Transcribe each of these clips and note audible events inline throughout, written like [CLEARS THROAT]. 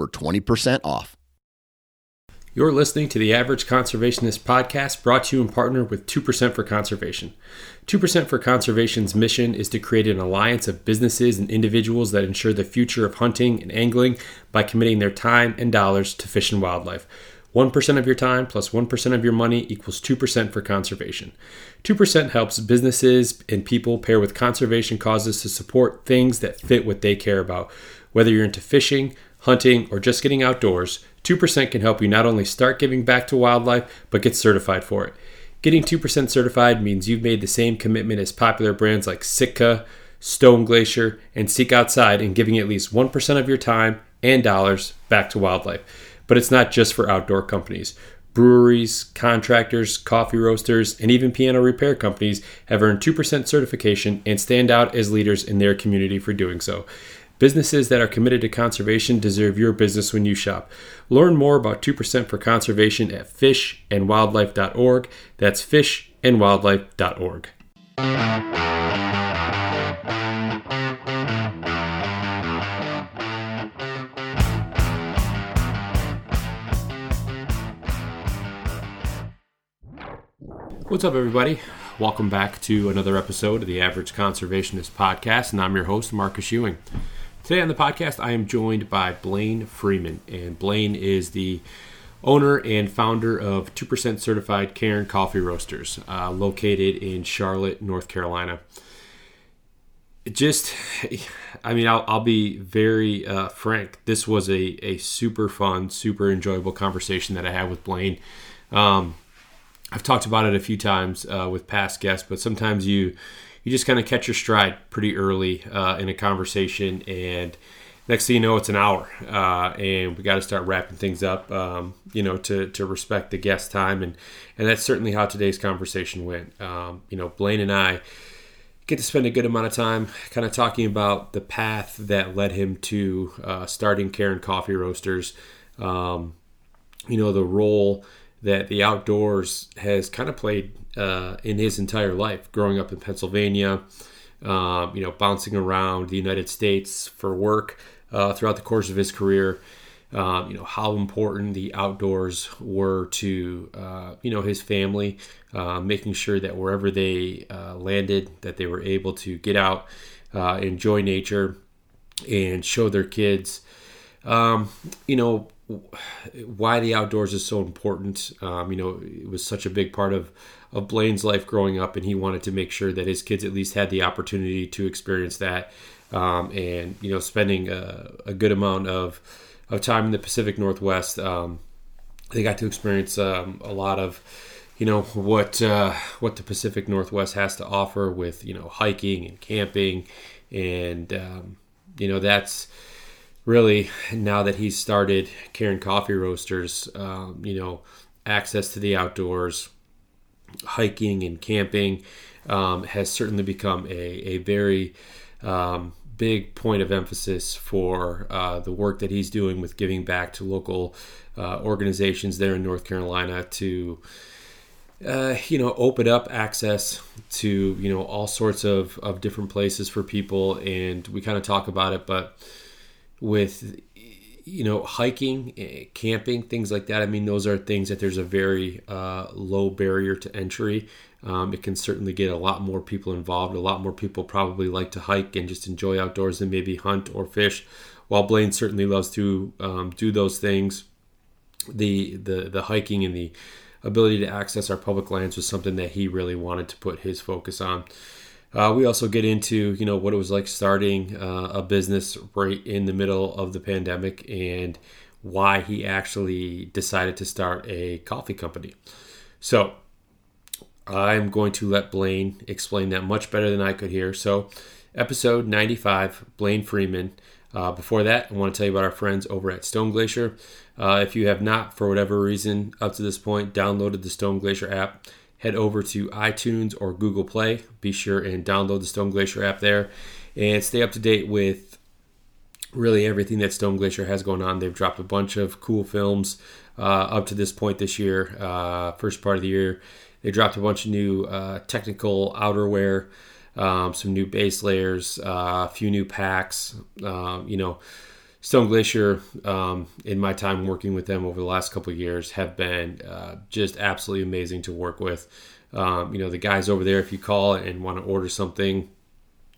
for 20% off. You're listening to the Average Conservationist podcast brought to you in partner with 2% for Conservation. 2% for Conservation's mission is to create an alliance of businesses and individuals that ensure the future of hunting and angling by committing their time and dollars to fish and wildlife. 1% of your time plus 1 of your money equals 2% for conservation. 2% helps businesses and people pair with conservation causes to support things that fit what they care about. Whether you're into fishing, hunting, or just getting outdoors, 2% can help you not only start giving back to wildlife, but get certified for it. Getting 2% certified means you've made the same commitment as popular brands like Sitka, Stone Glacier, and Seek Outside in giving at least 1% of your time and dollars back to wildlife. But it's not just for outdoor companies. Breweries, contractors, coffee roasters, and even piano repair companies have earned 2% certification and stand out as leaders in their community for doing so. Businesses that are committed to conservation deserve your business when you shop. Learn more about 2% for conservation at fishandwildlife.org. That's fishandwildlife.org. What's up, everybody? Welcome back to another episode of the Average Conservationist Podcast, and I'm your host, Marcus Ewing. Today on the podcast, I am joined by Blaine Freeman, and Blaine is the owner and founder of 2% Certified Cairn Coffee Roasters, uh, located in Charlotte, North Carolina. Just, I mean, I'll, I'll be very uh, frank. This was a, a super fun, super enjoyable conversation that I had with Blaine. Um, I've talked about it a few times uh, with past guests, but sometimes you you just kind of catch your stride pretty early uh, in a conversation, and next thing you know, it's an hour, uh, and we got to start wrapping things up, um, you know, to, to respect the guest time, and and that's certainly how today's conversation went. Um, you know, Blaine and I get to spend a good amount of time kind of talking about the path that led him to uh, starting Cairn Coffee Roasters. Um, you know, the role that the outdoors has kind of played uh, in his entire life, growing up in Pennsylvania, um, you know, bouncing around the United States for work uh, throughout the course of his career. Um, you know how important the outdoors were to uh, you know his family, uh, making sure that wherever they uh, landed, that they were able to get out, uh, enjoy nature, and show their kids, um, you know, why the outdoors is so important. Um, you know, it was such a big part of of Blaine's life growing up, and he wanted to make sure that his kids at least had the opportunity to experience that. Um, and you know, spending a, a, good amount of of time in the Pacific Northwest, um, they got to experience um, a lot of you know what uh, what the Pacific Northwest has to offer with you know hiking and camping, and um, you know that's really now that he's started Cairn Coffee Roasters, um, you know, access to the outdoors, hiking and camping um, has certainly become a, a very um, big point of emphasis for uh, the work that he's doing with giving back to local uh, organizations there in North Carolina to. Uh, you know, open up access to you know all sorts of, of different places for people, and we kind of talk about it. But with you know hiking eh, camping things like that. I mean those are things that there's a very uh, low barrier to entry. Um, it can certainly get a lot more people involved. A lot more people probably like to hike and just enjoy outdoors than maybe hunt or fish. While blaine certainly loves to um, do those things the, the the hiking and the ability to access our public lands was something that he really wanted to put his focus on uh, we also get into you know what it was like starting uh, a business right in the middle of the pandemic and why he actually decided to start a coffee company. So I'm going to let Blaine explain that much better than I could here. So episode 95, Blaine Freeman. Uh, before that, I want to tell you about our friends over at Stone Glacier. Uh, if you have not, for whatever reason, up to this point, downloaded the Stone Glacier app, head over to iTunes or Google Play. Be sure and download the Stone Glacier app there and stay up to date with really everything that Stone Glacier has going on. They've dropped a bunch of cool films uh, up to this point this year, uh, first part of the year. They dropped a bunch of new uh, technical outerwear, um, some new base layers, uh, a few new packs. Um, you know, Stone Glacier, um, in my time working with them over the last couple of years, have been uh, just absolutely amazing to work with. Um, you know, the guys over there, if you call and want to order something,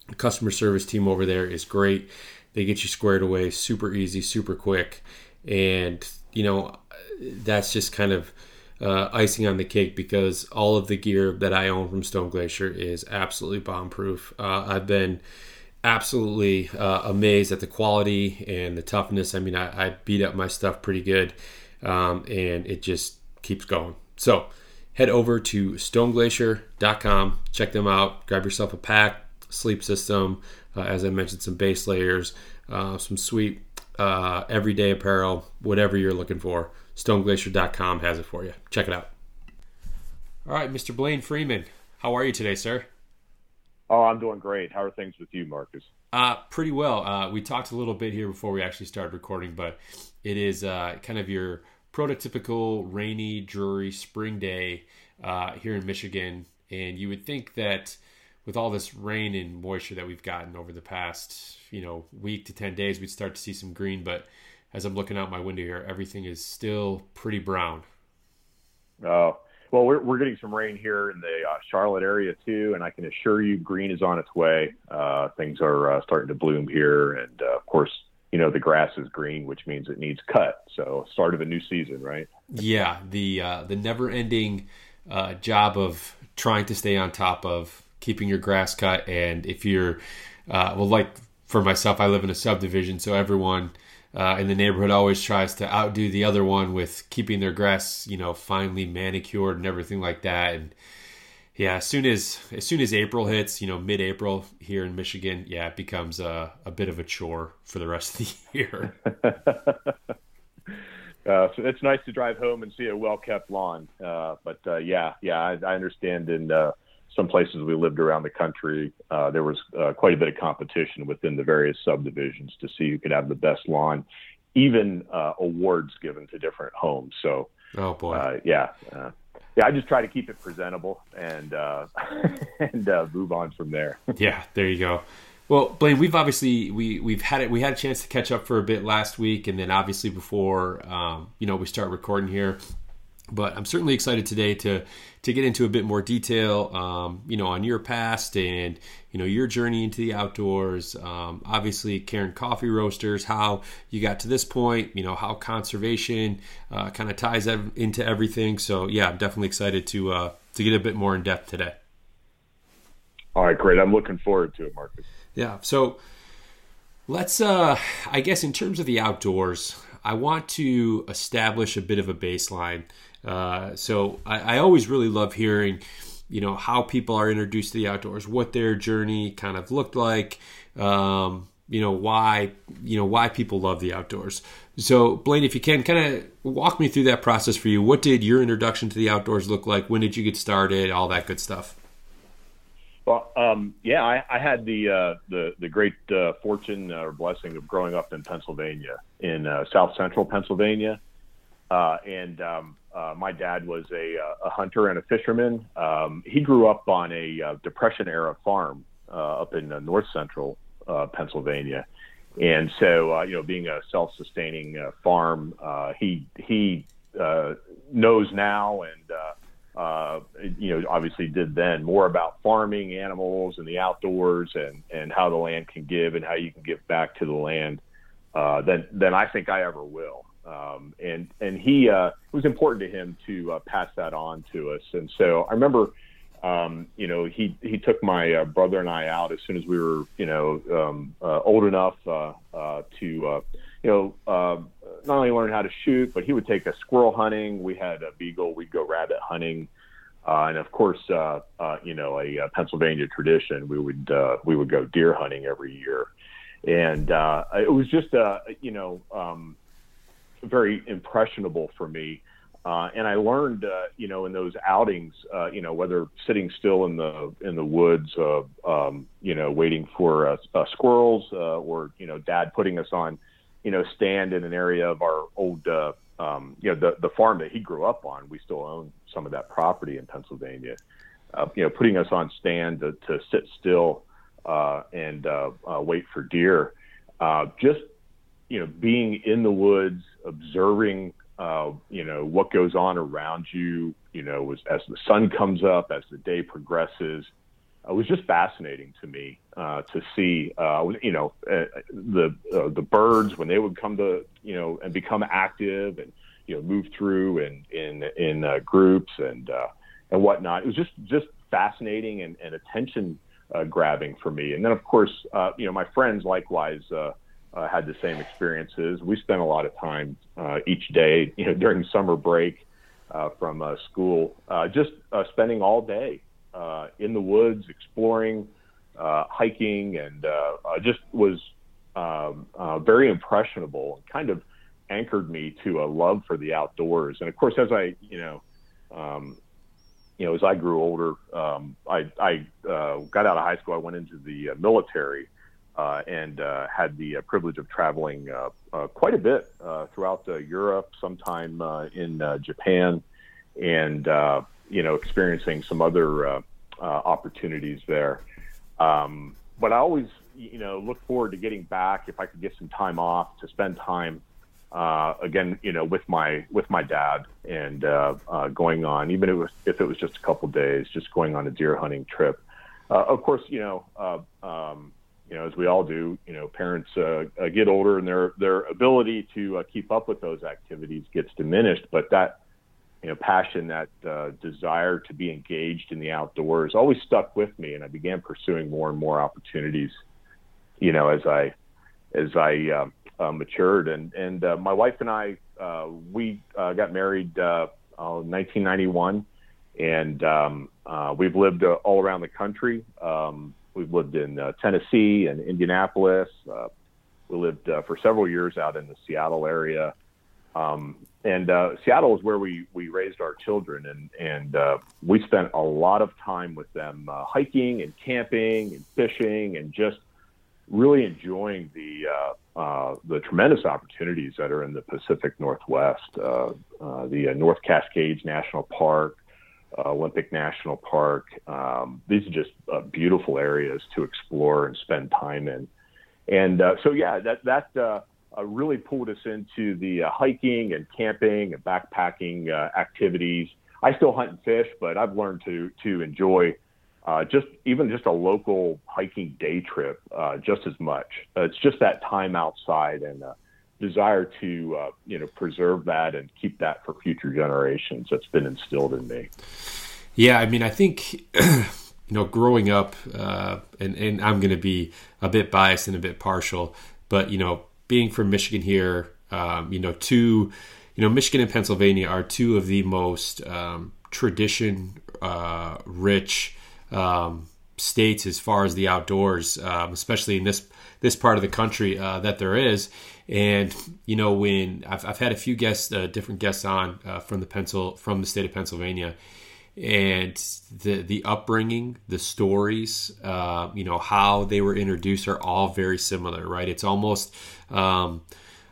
the customer service team over there is great. They get you squared away super easy, super quick. And, you know, that's just kind of uh, icing on the cake because all of the gear that I own from Stone Glacier is absolutely bomb proof. Uh, I've been absolutely uh, amazed at the quality and the toughness. I mean, I, I beat up my stuff pretty good, um, and it just keeps going. So head over to stoneglacier.com, check them out, grab yourself a pack, sleep system, uh, as I mentioned, some base layers, uh, some sweet uh, everyday apparel, whatever you're looking for. StoneGlacier.com has it for you. Check it out. All right, Mr. Blaine Freeman, how are you today, sir? Oh, I'm doing great. How are things with you, Marcus? Uh, pretty well. Uh, we talked a little bit here before we actually started recording, but it is uh, kind of your prototypical rainy, dreary spring day uh, here in Michigan. And you would think that with all this rain and moisture that we've gotten over the past, you know, week to 10 days, we'd start to see some green. But as I'm looking out my window here, everything is still pretty brown. Oh, well, we're, we're getting some rain here in the uh, Charlotte area too, and I can assure you, green is on its way. Uh, things are uh, starting to bloom here, and uh, of course, you know the grass is green, which means it needs cut. So, start of a new season, right? Yeah, the uh, the never-ending uh, job of trying to stay on top of keeping your grass cut, and if you're well, like for myself, I live in a subdivision, so everyone uh, in the neighborhood always tries to outdo the other one with keeping their grass, you know, finely manicured and everything like that. And yeah, as soon as as soon as April hits, you know, mid-April here in Michigan, yeah, it becomes a, a bit of a chore for the rest of the [LAUGHS] year. [LAUGHS] Uh, so it's nice to drive home and see a well-kept lawn. Uh, but uh, yeah, yeah, I, I understand And uh, some places we lived around the country, uh, there was uh, quite a bit of competition within the various subdivisions to see who could have the best lawn, even uh, awards given to different homes. So, oh boy, uh, yeah, uh, yeah. I just try to keep it presentable and uh, [LAUGHS] and move on from there. [LAUGHS] yeah, there you go. Well, Blaine, we've obviously we we've had it. We had a chance to catch up for a bit last week, and then obviously before um, you know we start recording here. But I'm certainly excited today to to get into a bit more detail, um, you know, on your past and you know your journey into the outdoors. Um, obviously, Cairn Coffee Roasters, how you got to this point, you know, how conservation uh, kind of ties ev- into everything. So yeah, I'm definitely excited to uh, to get a bit more in depth today. All right, great. I'm looking forward to it, Marcus. Yeah. So let's, uh, I guess, in terms of the outdoors, I want to establish a bit of a baseline uh, so I, I, always really love hearing, you know, how people are introduced to the outdoors, what their journey kind of looked like, um, you know, why, you know, why people love the outdoors. So Blaine, if you can kind of walk me through that process for you, what did your introduction to the outdoors look like? When did you get started? All that good stuff. Well, um, yeah, I, I, had the uh, the the great uh, fortune or blessing of growing up in Pennsylvania, in uh, South Central Pennsylvania, uh, and um, uh, my dad was a, uh, a, hunter and a fisherman. Um, he grew up on a uh, Depression era farm uh, up in North Central uh, Pennsylvania, and so you know, being a self-sustaining farm, he he knows now and you know, obviously did then more about farming animals and the outdoors and, and how the land can give and how you can give back to the land uh, than, than I think I ever will. Um, and and he uh, it was important to him to uh, pass that on to us. And so I remember, um, you know, he he took my uh, brother and I out as soon as we were, you know, um, uh, old enough uh, uh, to, you know, not only learn how to shoot, but he would take us squirrel hunting. We had a beagle. We'd go rabbit hunting. and of course, you know, a, a, Pennsylvania tradition. We would we would go deer hunting every year, and it was just uh, you know um, very impressionable for me. Uh, and I learned, uh, you know, in those outings, uh, you know, whether sitting still in the in the woods, uh, um, you know, waiting for uh, uh, squirrels, or you know, Dad putting us on, you know, stand in an area of our old, um, you know, the the farm that he grew up on. We still own some of that property in Pennsylvania. You know, putting us on stand to, to sit still and wait for deer. Just you know, being in the woods, observing uh, you know what goes on around you. You know, as, as the sun comes up, as the day progresses, it was just fascinating to me uh, to see. Uh, you know, uh, the uh, the birds when they would come to you know and become active and you know move through and in in uh, groups and uh, and whatnot. It was just just fascinating and, and attention uh, grabbing for me. And then of course, uh, you know, my friends likewise. Uh, had the same experiences. We spent a lot of time uh, each day, you know, during summer break uh, from uh, school, uh, just uh, spending all day uh, in the woods, exploring, uh, hiking, and just was um, uh, very impressionable and kind of anchored me to a love for the outdoors. And of course, as I, you know, um, you know, as I grew older, um, I, I uh, got out of high school. I went into the uh, military and uh, had the uh, privilege of traveling uh, uh, quite a bit uh, throughout uh, Europe, sometime uh, in uh, Japan, and uh, you know experiencing some other uh, uh, opportunities there. Um, but I always you know look forward to getting back if I could get some time off to spend time uh, again you know with my with my dad and uh, uh, going on even if it was, if it was just a couple days, just going on a deer hunting trip. Uh, of course, you know. Uh, um, you know, as we all do, you know, parents uh, uh, get older and their their ability to uh, keep up with those activities gets diminished. But that, you know, passion, that uh, desire to be engaged in the outdoors, always stuck with me, and I began pursuing more and more opportunities. You know, as I as I uh, uh, matured, and and uh, my wife and I, we got married uh, uh, 1991, and um, uh, we've lived all around the country. Um, We've lived in uh, Tennessee and Indianapolis. Uh, we lived uh, for several years out in the Seattle area. Um, and uh, Seattle is where we, we raised our children, and, and uh, we spent a lot of time with them uh, hiking and camping and fishing and just really enjoying the uh, uh, the tremendous opportunities that are in the Pacific Northwest, uh, uh, the uh, North Cascades National Park, Olympic National Park. Um, these are just uh, beautiful areas to explore and spend time in. And uh, so, yeah, that that uh, uh, really pulled us into the uh, hiking and camping and backpacking uh, activities. I still hunt and fish, but I've learned to to enjoy uh, just even just a local hiking day trip uh, just as much. Uh, it's just that time outside and uh, desire to uh, you know preserve that and keep that for future generations that's been instilled in me. Yeah, I mean, I think [CLEARS THROAT] you know, growing up, uh, and and I'm going to be a bit biased and a bit partial, but you know, being from Michigan here, um, you know, two, you know, Michigan and Pennsylvania are two of the most um, tradition uh, rich um, states as far as the outdoors, um, especially in this this part of the country uh, that there is. And you know, when I've, I've had a few guests, uh, different guests on uh, from the pencil from the state of Pennsylvania, and the the upbringing, the stories, uh, you know, how they were introduced are all very similar, right? It's almost um,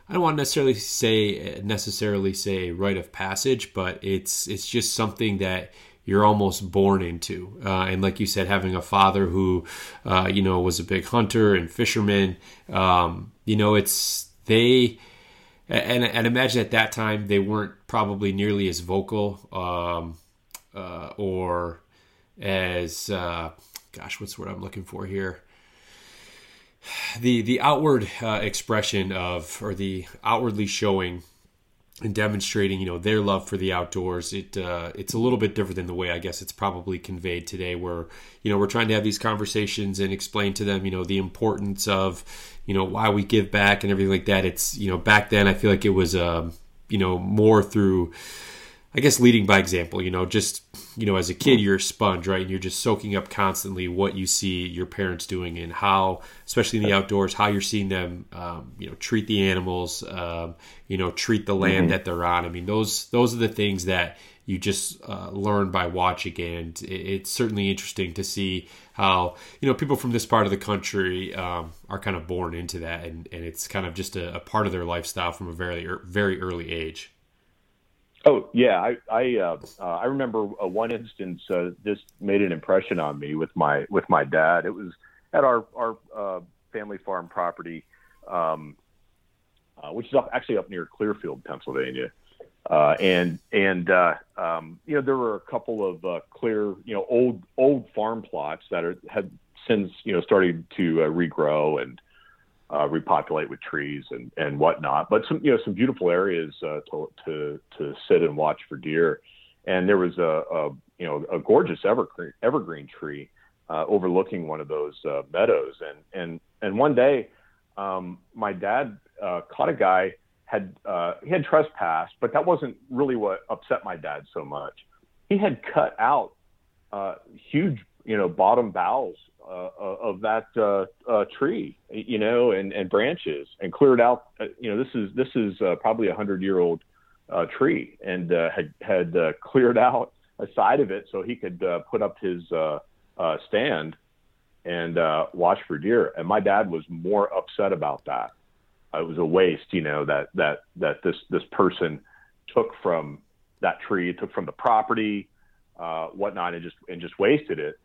I don't want to necessarily say necessarily say rite of passage, but it's it's just something that you're almost born into. Uh, and like you said, having a father who, uh, you know, was a big hunter and fisherman, um, you know, it's they. And, and imagine at that time they weren't probably nearly as vocal um, uh, or as uh, gosh, what's the word I'm looking for here? The the outward uh, expression of or the outwardly showing and demonstrating you know their love for the outdoors. It uh, it's a little bit different than the way i guess it's probably conveyed today where you know we're trying to have these conversations and explain to them you know the importance of you know why we give back and everything like that. It's you know back then i feel like it was um, you know more through I guess leading by example, you know, just you know, as a kid, you're a sponge, right? And you're just soaking up constantly what you see your parents doing and how, especially in the outdoors, how you're seeing them, um, you know, treat the animals, um, you know, treat the land mm-hmm. that they're on. I mean, those those are the things that you just uh, learn by watching, and it's certainly interesting to see how you know people from this part of the country um, are kind of born into that, and, and it's kind of just a, a part of their lifestyle from a very very early age. Oh yeah, I I, uh, uh, I remember uh, one instance. Uh, this made an impression on me with my with my dad. It was at our our uh, family farm property, um, uh, which is up, actually up near Clearfield, Pennsylvania. Uh, and and uh, um, you know there were a couple of uh, clear you know old old farm plots that are had since you know started to regrow and uh, repopulate with trees and, and whatnot. But some you know some beautiful areas uh, to, to to sit and watch for deer. And there was a, a you know a gorgeous evergreen evergreen tree uh, overlooking one of those uh, meadows. And and and one day, um, my dad uh, caught a guy had uh, he had trespassed, but that wasn't really what upset my dad so much. He had cut out huge you know bottom boughs uh, of that uh, uh, tree, you know, and, and branches, and cleared out. Uh, you know, this is this is uh, probably a hundred year old uh, tree, and uh, had had uh, cleared out a side of it so he could uh, put up his uh, uh, stand and uh, watch for deer. And my dad was more upset about that. It was a waste, you know, that that that this this person took from that tree, took from the property, uh, whatnot, and just and just wasted it.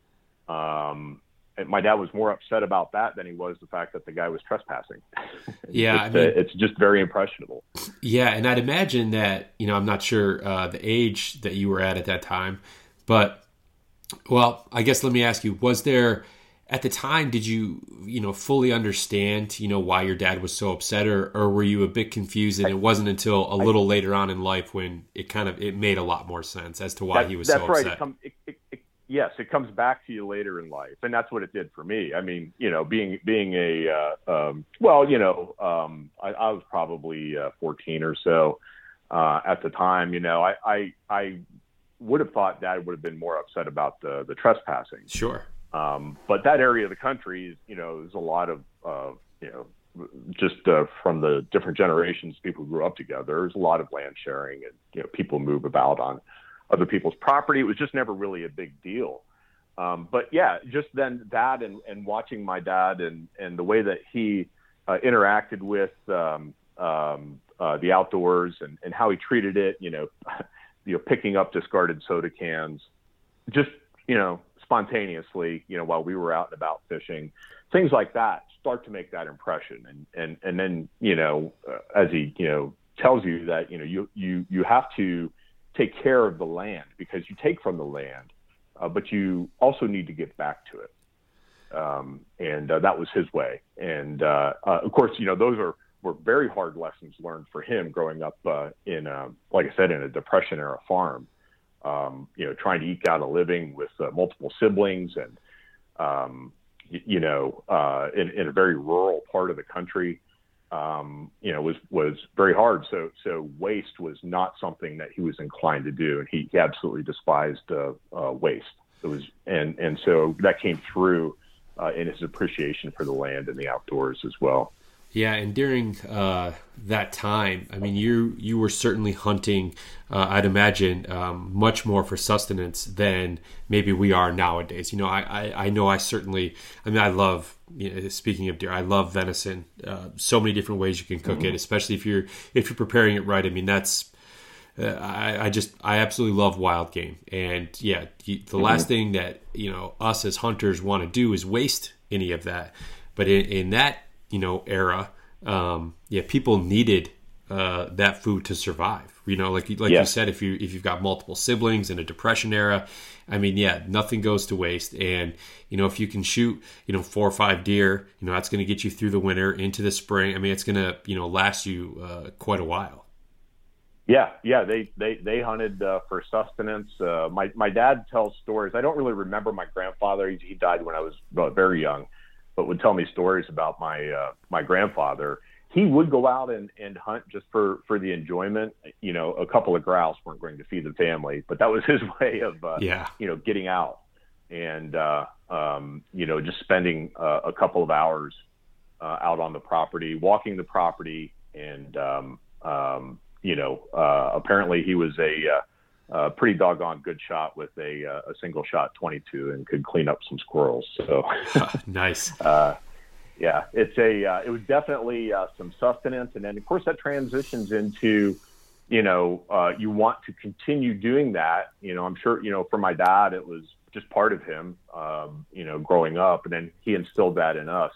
Um, my dad was more upset about that than he was the fact that the guy was trespassing. [LAUGHS] Yeah, it's, I mean, it's just very impressionable. Yeah, and I'd imagine that you know I'm not sure uh, the age that you were at at that time, but well, I guess let me ask you: Was there at the time did you you know fully understand you know why your dad was so upset, or or were you a bit confused and it wasn't until a little I, later on in life when it kind of it made a lot more sense as to why that, he was so right. upset? That's right yes, it comes back to you later in life, and that's what it did for me. I mean, you know, being being a uh, um, well, you know, um, I, I was probably uh, 14 or so uh, at the time. You know, I I, I would have thought Dad would have been more upset about the the trespassing. Sure. Um, but that area of the country, is, you know, there's a lot of uh, you know. Just uh, from the different generations, people grew up together. There's a lot of land sharing, and you know, people move about on other people's property. It was just never really a big deal. Um, but yeah, just then that and, and watching my dad and, and the way that he uh, interacted with um, um, uh, the outdoors and, and how he treated it, you know, [LAUGHS] you know, picking up discarded soda cans, just you know, spontaneously, you know, while we were out and about fishing, things like that start to make that impression. And and and then you know, uh, as he you know tells you that you know you you you have to take care of the land because you take from the land, uh, but you also need to give back to it. Um, and uh, that was his way. And uh, uh of course, you know, those are were very hard lessons learned for him growing up uh, in, a, like I said, in a depression era farm. Um, you know, trying to eke out a living with uh, multiple siblings and, um, you, you know, in, in a very rural part of the country um, you know, was was very hard. So so waste was not something that he was inclined to do, and he, he absolutely despised uh, uh, waste. It was and and so that came through uh, in his appreciation for the land and the outdoors as well. Yeah, and during uh, that time, I mean, you you were certainly hunting. Uh, I'd imagine um, much more for sustenance than maybe we are nowadays. You know, I, I, I know I certainly. I mean, I love. You know, speaking of deer, I love venison. Uh, so many different ways you can cook mm-hmm. it, especially if you're if you're preparing it right. I mean, that's. Uh, I, I just I absolutely love wild game, and yeah, the mm-hmm. last thing that you know us as hunters want to do is waste any of that. But in, in that you know era, um, yeah, people needed uh, that food to survive. You know, like like yeah. you said, if you if you've got multiple siblings in a depression era, I mean, yeah, nothing goes to waste. And you know, if you can shoot, you know, four or five deer, you know, that's going to get you through the winter into the spring. I mean, it's going to you know last you uh, quite a while. Yeah, yeah, they they they hunted uh, for sustenance. Uh, my my dad tells stories. I don't really remember my grandfather. He, he died when I was very young but would tell me stories about my uh, my grandfather he would go out and, and hunt just for, for the enjoyment. You know, a couple of grouse weren't going to feed the family, but that was [LAUGHS] his way of, uh, yeah. you know, getting out and, uh, um, you know, just spending uh, a couple of hours uh, out on the property, walking the property. And, um, um, you know, uh, apparently he was a, uh, uh, pretty doggone good shot with a, uh, a single shot 22 and could clean up some squirrels. So [LAUGHS] nice. [LAUGHS] Uh, yeah, it's a uh, it was definitely uh, some sustenance, and then of course that transitions into, you know, uh, you want to continue doing that. You know, I'm sure you know for my dad it was just part of him, um, you know, growing up, and then he instilled that in us.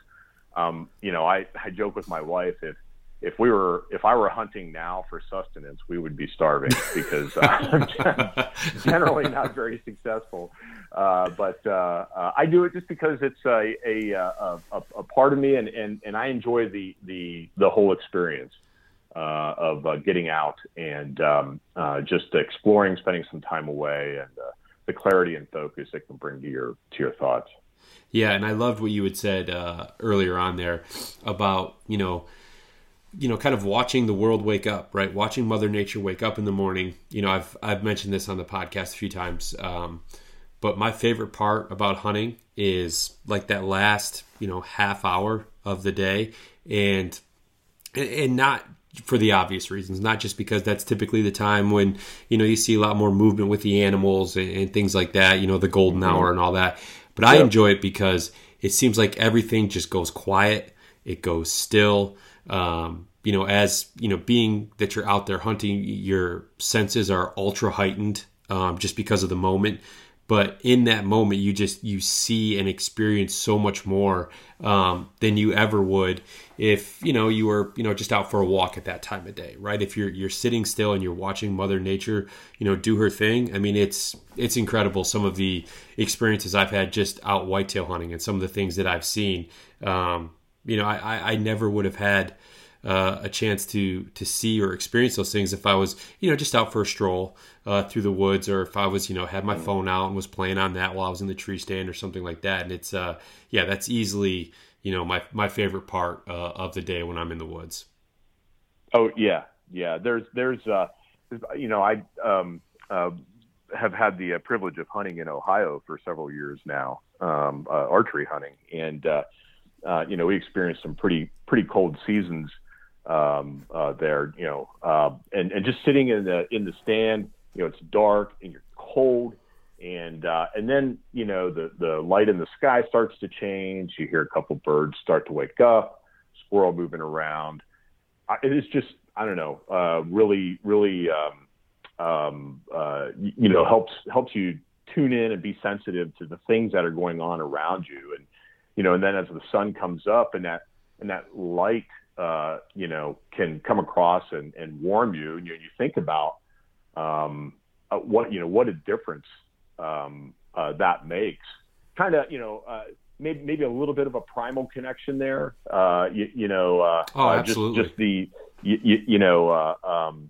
Um, you know, I I joke with my wife if if we were if I were hunting now for sustenance, we would be starving because uh, [LAUGHS] I'm generally not very successful. Uh, but uh, uh, I do it just because it's a a, a, a, a part of me, and, and, and I enjoy the the the whole experience uh, of uh, getting out and um, just exploring, spending some time away, and the clarity and focus it can bring to your to your thoughts. Yeah, and I loved what you had said earlier on there about you know you know, kind of watching the world wake up, right? Watching Mother Nature wake up in the morning. You know, I've I've mentioned this on the podcast a few times, um, but my favorite part about hunting is like that last, you know, half hour of the day, and and not for the obvious reasons, not just because that's typically the time when you know you see a lot more movement with the animals and, and things like that. You know, the golden hour and all that. But I enjoy it because it seems like everything just goes quiet. It goes still um, you know, as you know, being that you're out there hunting, your senses are ultra heightened um, just because of the moment. But in that moment, you just you see and experience so much more um, than you ever would if you know you were you know just out for a walk at that time of day, right? If you're you're sitting still and you're watching Mother Nature, you know, do her thing. I mean, it's it's incredible. Some of the experiences I've had just out whitetail hunting and some of the things that I've seen. Um, you know, I, I never would have had uh, a chance to to see or experience those things if I was, you know, just out for a stroll uh, through the woods, or if I was, you know, had my phone out and was playing on that while I was in the tree stand or something like that. And it's, uh, yeah, that's easily, you know, my my favorite part uh, of the day when I'm in the woods. Oh yeah, yeah. There's there's, uh, you know, I um, uh, have had the uh, privilege of hunting in Ohio for several years now, um, uh, archery hunting, and uh, uh, you know, we experienced some pretty pretty cold seasons um, uh, there. You know, uh, and and just sitting in the in the stand, you know, it's dark and you're cold, and uh, and then you know the the light in the sky starts to change. You hear a couple birds start to wake up, squirrel moving around. It is just I don't know, uh, really really um, um, uh, you know helps helps you tune in and be sensitive to the things that are going on around you and you know, and then as the sun comes up and that and that light, uh, you know, can come across and, and warm you, and you, you think about um, uh, what you know what a difference um, uh, that makes. Kind of, you know, uh, maybe maybe a little bit of a primal connection there. Uh, you, you know, uh, oh, absolutely. just just the you, you, you know uh, um,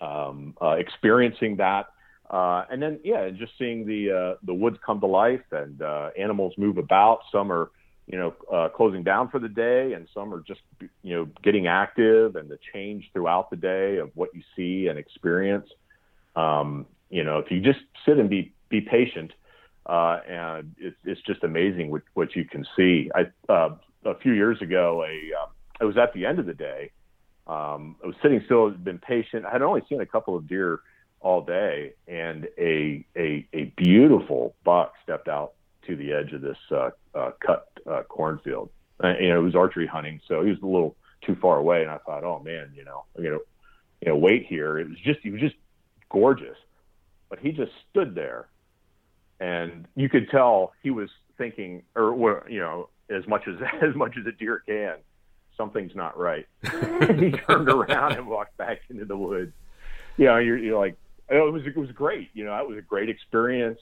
um, uh, experiencing that uh, and then, yeah, just seeing the uh, the woods come to life and uh, animals move about. Some are, you know, uh, closing down for the day, and some are just, you know, getting active. And the change throughout the day of what you see and experience. Um, you know, if you just sit and be be patient, uh, and it's it's just amazing what what you can see. I uh, a few years ago, a uh, it was at the end of the day. Um, I was sitting still, been patient. I had only seen a couple of deer all day, and a a, a beautiful buck stepped out to the edge of this uh, uh, cut uh, cornfield. And, you know, it was archery hunting, so he was a little too far away, and I thought, oh man, you know, I'm gonna you know wait here. It was just he was just gorgeous, but he just stood there, and you could tell he was thinking, or you know, as much as [LAUGHS] as much as a deer can, something's not right. [LAUGHS] he turned around and walked back into the woods. You know, you're, you're like, it was it was great. You know, it was a great experience.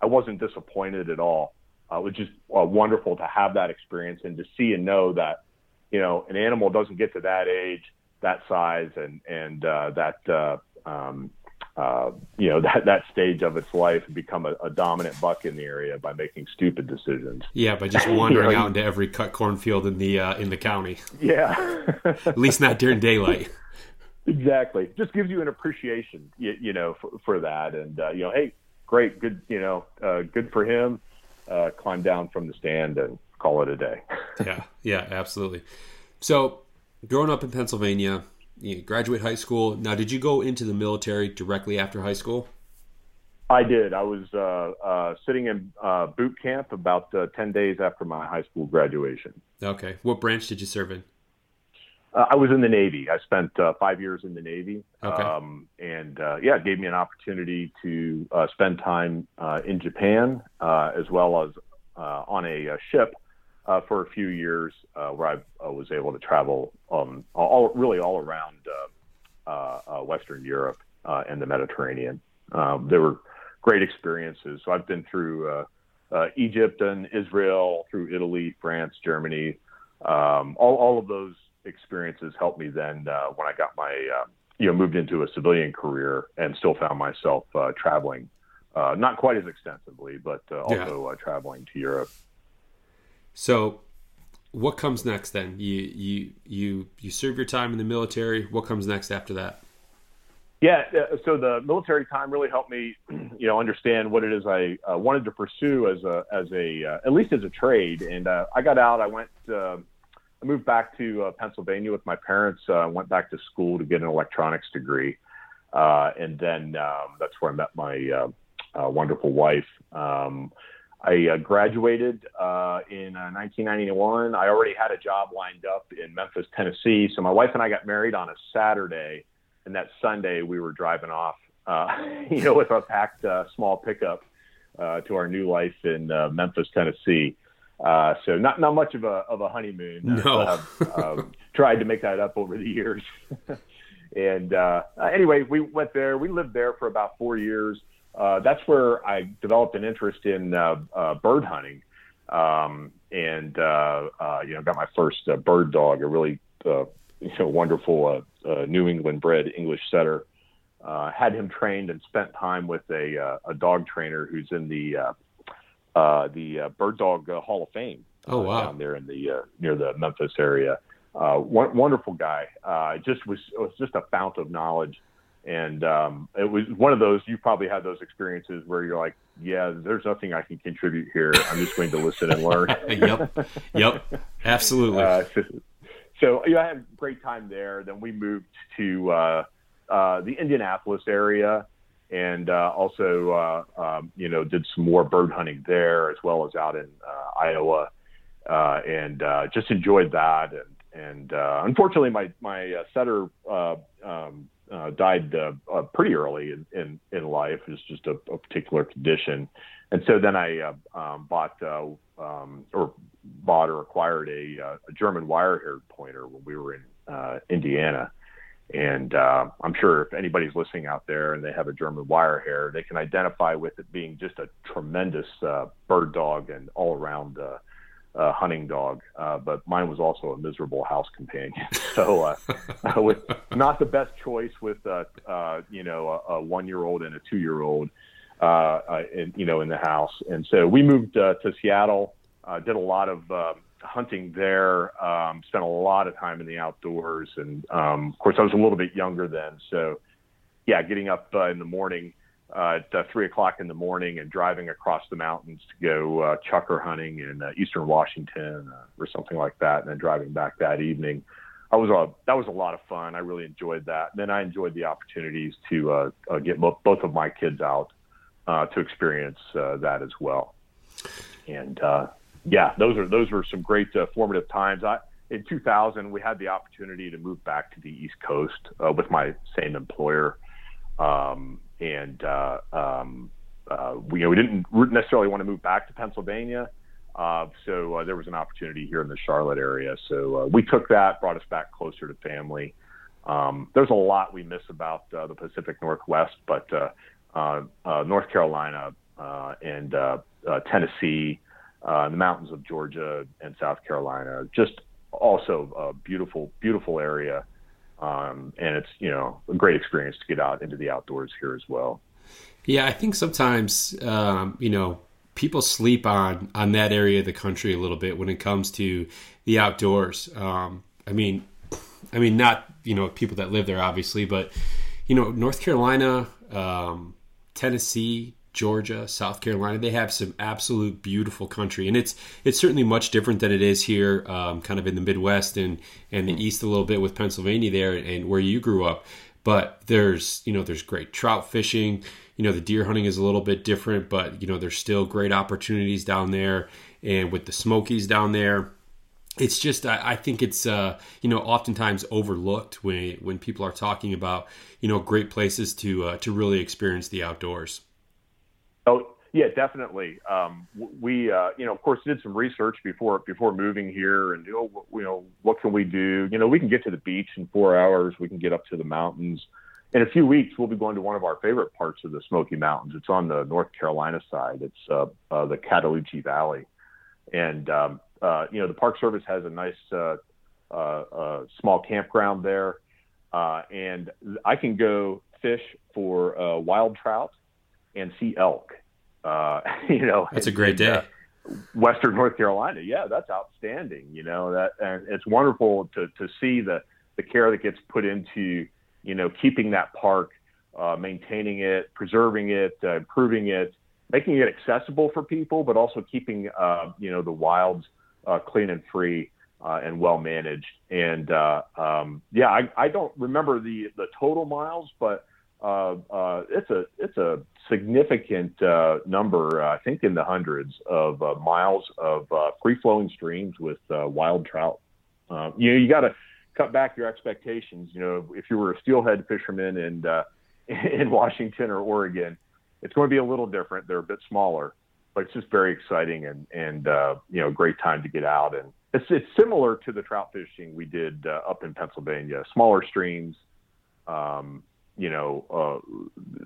I wasn't disappointed at all. Uh, it was just uh, wonderful to have that experience and to see and know that you know an animal doesn't get to that age, that size, and and uh, that uh, um, uh, you know [LAUGHS] that that stage of its life and become a, a, dominant buck in the area by making stupid decisions. Yeah, by just [LAUGHS] wandering you know, out into every cut cornfield in the uh, in the county. Yeah, [LAUGHS] at least not during daylight. Exactly, just gives you an appreciation, you, you know, for, for, that, and uh, you know, hey, great, good, you know, uh, good for him. Uh, climb down from the stand and call it a day. [LAUGHS] yeah, yeah, absolutely. So, growing up in Pennsylvania, you graduate high school. Now, did you go into the military directly after high school? I did. I was uh, uh, sitting in uh, boot camp about uh, 10 days after my high school graduation. Okay. What branch did you serve in? Uh, I was in the Navy. I spent uh, five years in the Navy. Okay. Um, and yeah, it gave me an opportunity to spend time in Japan as well as on a ship uh, for a few years, uh, where I uh, was able to travel um, all really all around uh, uh, uh, Western Europe and the Mediterranean. Um, they were great experiences. So I've been through Egypt and Israel, through Italy, France, Germany. Um, all, all of those experiences helped me then when I got my you know moved into a civilian career and still found myself traveling. not quite as extensively, but also yeah. traveling to Europe. So, what comes next then? You you you you serve your time in the military. What comes next after that? Yeah, uh, so the military time really helped me, [CLEARS THROAT] you know, understand what it is I uh, wanted to pursue as a as a uh, at least as a trade. And uh, I got out. I went. Uh, I moved back to uh, Pennsylvania with my parents. Uh, went back to school to get an electronics degree, and then um, that's where I met my wonderful wife. Um, I uh, graduated uh, in uh, 1991. I already had a job lined up in Memphis, Tennessee. So my wife and I got married on a Saturday, and that Sunday we were driving off, uh, [LAUGHS] you know, with a packed uh, small pickup uh, to our new life in Memphis, Tennessee. So not not much of a of a honeymoon. No. I've um, [LAUGHS] tried to make that up over the years. [LAUGHS] and anyway, we went there. We lived there for about four years uh, that's where I developed an interest in uh, uh, bird hunting, um, and uh, uh, you know got my first uh, bird dog, a really you know wonderful New England bred English setter. had him trained and spent time with a a dog trainer who's in the the Bird Dog Hall of Fame. Oh wow! Down there in the near the Memphis area. wonderful guy. just was was just a fount of knowledge and um, it was one of those you probably had those experiences where you're like yeah there's nothing i can contribute here i'm just going to listen and learn [LAUGHS] yep yep absolutely uh, so, so yeah, i had a great time there then we moved to uh, uh, the indianapolis area and uh, also uh, um, you know did some more bird hunting there as well as out in uh, iowa and just enjoyed that and and unfortunately my my setter um, uh, died uh, uh, pretty early in, in, in life. It's just a, a, particular condition. And so then I uh, um, bought uh, um, or bought or acquired a, uh, a German wire-haired pointer when we were in Indiana. And I'm sure if anybody's listening out there and they have a German wire they can identify with it being just a tremendous uh, bird dog and all around uh, hunting dog, uh, but mine was also a miserable house companion. [LAUGHS] so uh, [LAUGHS] was not the best choice with uh, uh, you know a, a one-year-old and a two-year-old, uh, uh, in, you know, in the house. And so we moved uh, to Seattle. Uh, did a lot of uh, hunting there. Um, spent a lot of time in the outdoors, and um, of course I was a little bit younger then. So yeah, getting up uh, in the morning uh, at uh, three o'clock in the morning and driving across the mountains to go uh, chukar hunting in uh, eastern Washington uh, or something like that, and then driving back that evening. I was a that was a lot of fun. I really enjoyed that. And then I enjoyed the opportunities to uh, uh, get bo- both of my kids out uh, to experience uh, that as well. And uh, yeah, those are those were some great uh, formative times. I in 2000 we had the opportunity to move back to the East Coast uh, with my same employer. Um, and uh, um, uh, we, you know, we didn't necessarily want to move back to Pennsylvania. Uh, so uh, there was an opportunity here in the Charlotte area. So we took that, brought us back closer to family. Um, there's a lot we miss about the Pacific Northwest, but North Carolina and Tennessee, uh, the mountains of Georgia and South Carolina, just also a beautiful, beautiful area um, and it's you know a great experience to get out into the outdoors here as well. Yeah, I think sometimes um, you know people sleep on on that area of the country a little bit when it comes to the outdoors. Um, I mean, I mean not you know people that live there obviously, but you know North Carolina, um, Tennessee, Georgia, South Carolina, they have some absolute beautiful country, and it's it's certainly much different than it is here, um, kind of in the Midwest and and the East a little bit with Pennsylvania there and where you grew up. But there's you know there's great trout fishing. You know the deer hunting is a little bit different, but you know there's still great opportunities down there, and with the Smokies down there, it's just I, I think it's uh, you know oftentimes overlooked when when people are talking about you know great places to uh, to really experience the outdoors. Oh yeah, definitely. Um, we, uh, you know, of course, did some research before before moving here, and you know, you know, what can we do? You know, we can get to the beach in four hours. We can get up to the mountains. In a few weeks, we'll be going to one of our favorite parts of the Smoky Mountains. It's on the North Carolina side. It's uh, uh, the Cataloochee Valley, and um, uh, you know, the Park Service has a nice uh, uh, uh, small campground there, uh, and I can go fish for uh, wild trout and see elk. Uh, [LAUGHS] you know, that's a great day. Uh, Western North Carolina, yeah, that's outstanding. You know that, and it's wonderful to to see the the care that gets put into you know keeping that park, uh, maintaining it, preserving it, uh, improving it, making it accessible for people, but also keeping uh, you know the wilds uh, clean and free. Uh, and well managed, and uh, um, yeah, I, I don't remember the the total miles, but uh, uh, it's a it's a significant uh, number, I think in the hundreds of uh, miles of uh, free flowing streams with uh, wild trout. you know, you got to cut back your expectations. You know, if you were a steelhead fisherman in [LAUGHS] in Washington or Oregon, it's going to be a little different. They're a bit smaller, but it's just very exciting and and you know, great time to get out and. It's, it's similar to the trout fishing we did up in Pennsylvania. Smaller streams, um, you know, uh,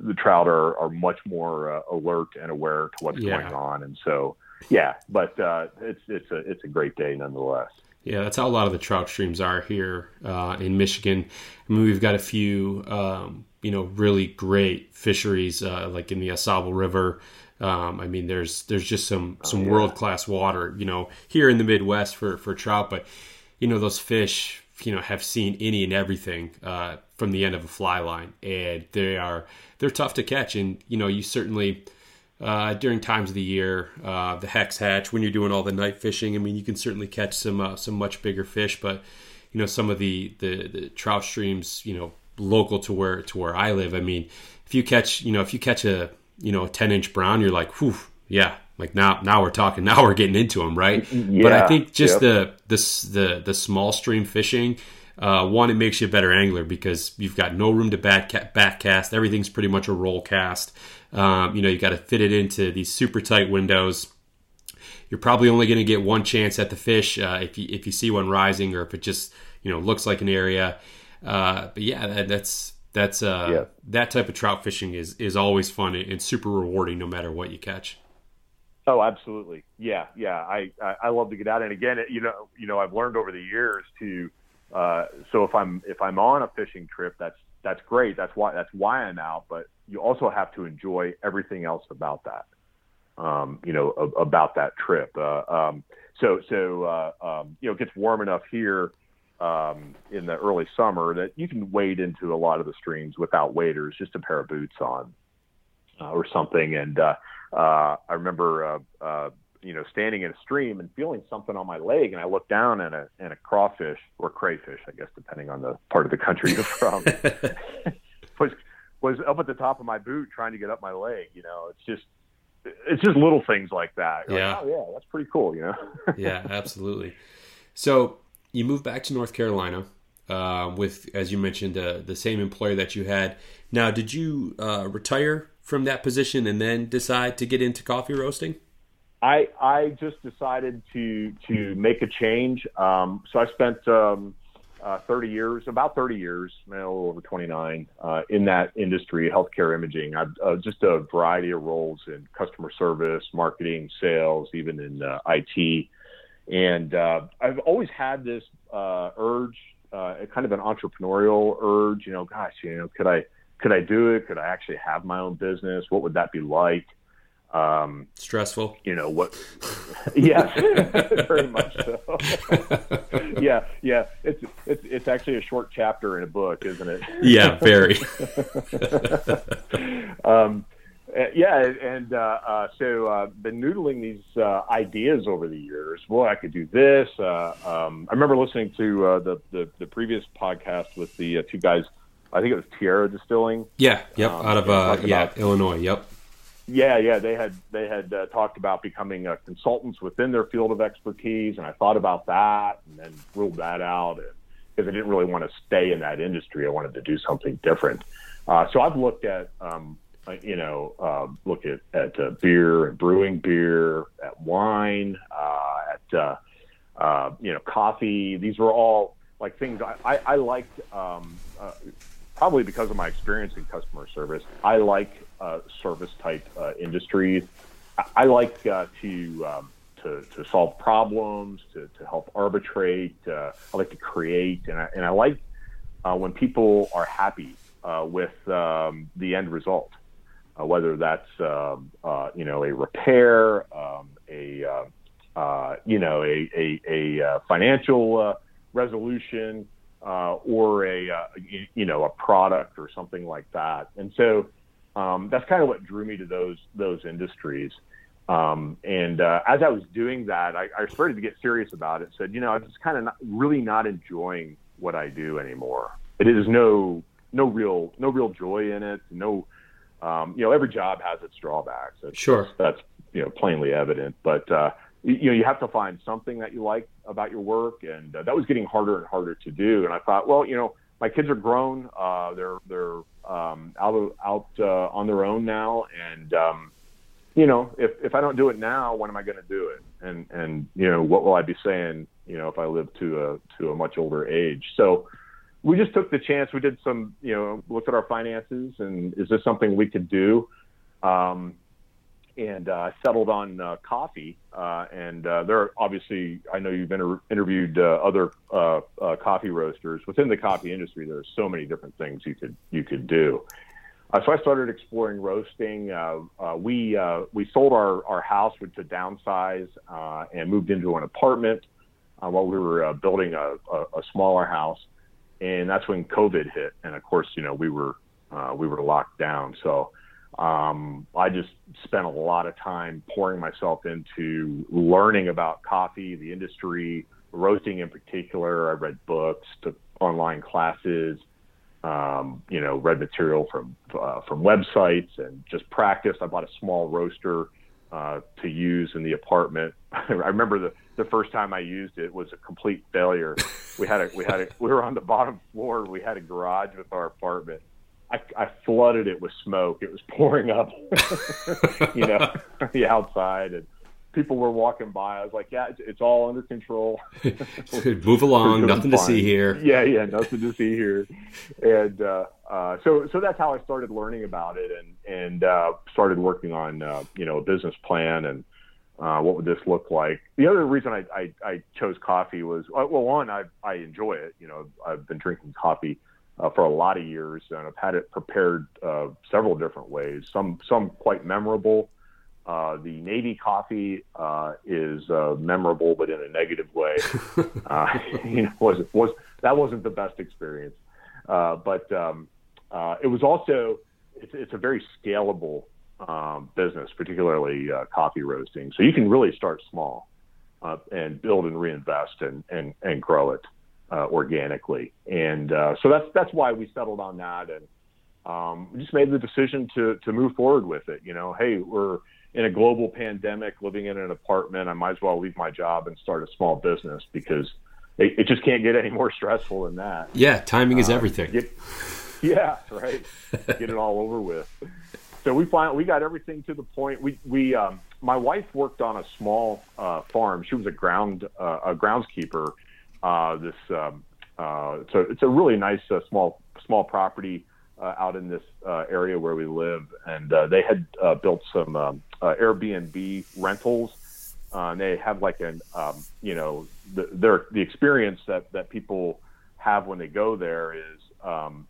the trout are, are much more uh, alert and aware to what's yeah. going on. And so, yeah, but uh, it's, it's a, it's a great day nonetheless. Yeah, that's how a lot of the trout streams are here uh, in Michigan. I mean, we've got a few, um, you know, really great fisheries, uh, like in the AuSable River. Um, I mean, there's there's just some some oh, yeah. world class water, you know, here in the Midwest for for trout. But you know, those fish you know have seen any and everything uh, from the end of a fly line, and they are they're tough to catch. And you know you certainly uh, during times of the year, uh, the hex hatch when you're doing all the night fishing. I mean you can certainly catch some uh, some much bigger fish, but you know some of the, the the trout streams you know local to where to where I live. I mean if you catch you know if you catch a you know a 10 inch brown, you're like whew yeah like now now we're talking now we're getting into them right [LAUGHS] yeah, but i think just yep. the the the the small stream fishing uh, one it makes you a better angler because you've got no room to back ca- back cast everything's pretty much a roll cast um, you know you got to fit it into these super tight windows you're probably only going to get one chance at the fish uh, if you if you see one rising or if it just you know looks like an area uh, but yeah that, that's that's uh, yeah. that type of trout fishing is is always fun and super rewarding no matter what you catch Oh, absolutely. Yeah, yeah. I, I, I love to get out, and again, you know, you know, I've learned over the years to. Uh, so if I'm if I'm on a fishing trip, that's that's great. That's why that's why I'm out. But you also have to enjoy everything else about that. Um, you know, a, about that trip. Uh, um, so so uh, um, you know, it gets warm enough here um, in the early summer that you can wade into a lot of the streams without waders, just a pair of boots on uh, or something, and uh, uh, I remember, you know, standing in a stream and feeling something on my leg, and I looked down and a and a crawfish or crayfish, I guess, depending on the part of the country you're from, [LAUGHS] was was up at the top of my boot trying to get up my leg. You know, it's just it's just little things like that. You're yeah, like, oh yeah, that's pretty cool. You know. [LAUGHS] yeah, absolutely. So you moved back to North Carolina. Uh, with, as you mentioned, uh, the same employer that you had. Now, did you uh, retire from that position and then decide to get into coffee roasting? I I just decided to to make a change. Um, so I spent um, uh, 30 years, about 30 years, a little over 29, uh, in that industry, healthcare imaging. I've uh, just a variety of roles in customer service, marketing, sales, even in uh, IT. And uh, I've always had this uh, urge kind of an entrepreneurial urge. You know, gosh, you know, could I could I do it? Could I actually have my own business? What would that be like? Um, Stressful. You know what? [LAUGHS] Yeah, [LAUGHS] very much so. [LAUGHS] yeah, yeah. It's it's it's actually a short chapter in a book, isn't it? Yeah, very. um, uh, yeah, and uh, uh, so uh, been noodling these uh, ideas over the years. Well, I could do this. Uh, um, I remember listening to uh, the, the, the previous podcast with the uh, two guys. I think it was Tierra Distilling. Yeah. Yep. Um, out of uh, yeah about, Illinois. Yep. Yeah, yeah. They had they had uh, talked about becoming uh, consultants within their field of expertise, and I thought about that, and then ruled that out because I didn't really want to stay in that industry. I wanted to do something different. Uh, so I've looked at um, uh, you know, uh, look at at uh, beer and brewing beer, at wine, uh, at uh, you know, coffee. These were all like things I I, I liked. Um, probably because of my experience in customer service, I like uh, service type uh, industries. I, I like uh, to, um, to to solve problems, to, to help arbitrate. Uh, I like to create, and I, and I like uh, when people are happy uh, with um, the end result uh, whether that's um, uh, you know a repair, um, a uh, uh you know a a, a uh, financial uh, resolution, or a you know a product or something like that. And so um, that's kind of what drew me to those those industries. Um, and as I was doing that, I, I, started to get serious about it. Said, you know, I'm just kind of not, really not enjoying what I do anymore. It is no no real no real joy in it. No um, you know, every job has its drawbacks. That's, sure, that's you know plainly evident. But uh, you know, you have to find something that you like about your work, and uh, that was getting harder and harder to do. And I thought, well, you know, my kids are grown; uh, they're they're um, out out uh, on their own now, and um, you know, if if I don't do it now, when am I going to do it? And and you know, what will I be saying? You know, if I live to a to a much older age, so we just took the chance. We did some, you know, looked at our finances and is this something we could do? Um, and uh, settled on uh, coffee. Uh, and uh, there are obviously, I know you've inter- interviewed uh, other uh, coffee roasters within the coffee industry. There are so many different things you could you could do. So I started exploring roasting. We we sold our, our house which to downsize and moved into an apartment while we were building a, a, a smaller house and that's when COVID hit, and of course, you know, we were we were locked down. So um, I just spent a lot of time pouring myself into learning about coffee, the industry, roasting in particular. I read books, took online classes, um, you know, read material from uh, from websites, and just practiced. I bought a small roaster uh, to use in the apartment. [LAUGHS] I remember the the first time I used it was a complete failure. We had a we had a, we were on the bottom floor. We had a garage with our apartment. I, I flooded it with smoke. It was [LAUGHS] pouring up, you know, [LAUGHS] the outside, and people were walking by. I was like, "Yeah, it's, it's all under control. [LAUGHS] Move along. Nothing fine. to see here." Yeah, yeah, nothing to see here. And uh, uh, so, so that's how I started learning about it, and and uh, started working on uh, you know a business plan and uh, what would this look like? The other reason I, I, I chose coffee was uh, well, one, I, I enjoy it. You know, I've been drinking coffee uh, for a lot of years, and I've had it prepared uh, several different ways. Some some quite memorable. Uh, the Navy coffee uh, is uh, memorable, but in a negative way. [LAUGHS] uh, [LAUGHS] you know, was was that wasn't the best experience, uh, but um, uh, it was also it's, it's a very scalable um, business, particularly uh, coffee roasting. So you can really start small uh, and build and reinvest and and, and grow it uh, organically. And uh, so that's that's why we settled on that and um, we just made the decision to to move forward with it. You know, hey, we're in a global pandemic, living in an apartment. I might as well leave my job and start a small business because it, it just can't get any more stressful than that. Yeah, timing is uh, everything. Get, yeah, right. get it all over with so we find we got everything to the point. We we um, my wife worked on a small uh, farm. She was a ground uh, a groundskeeper. Uh, this um, uh, so it's a really nice uh, small small property out in this area where we live, and they had built some um, Airbnb rentals. And they have like an um, you know the, the experience that that people have when they go there is um,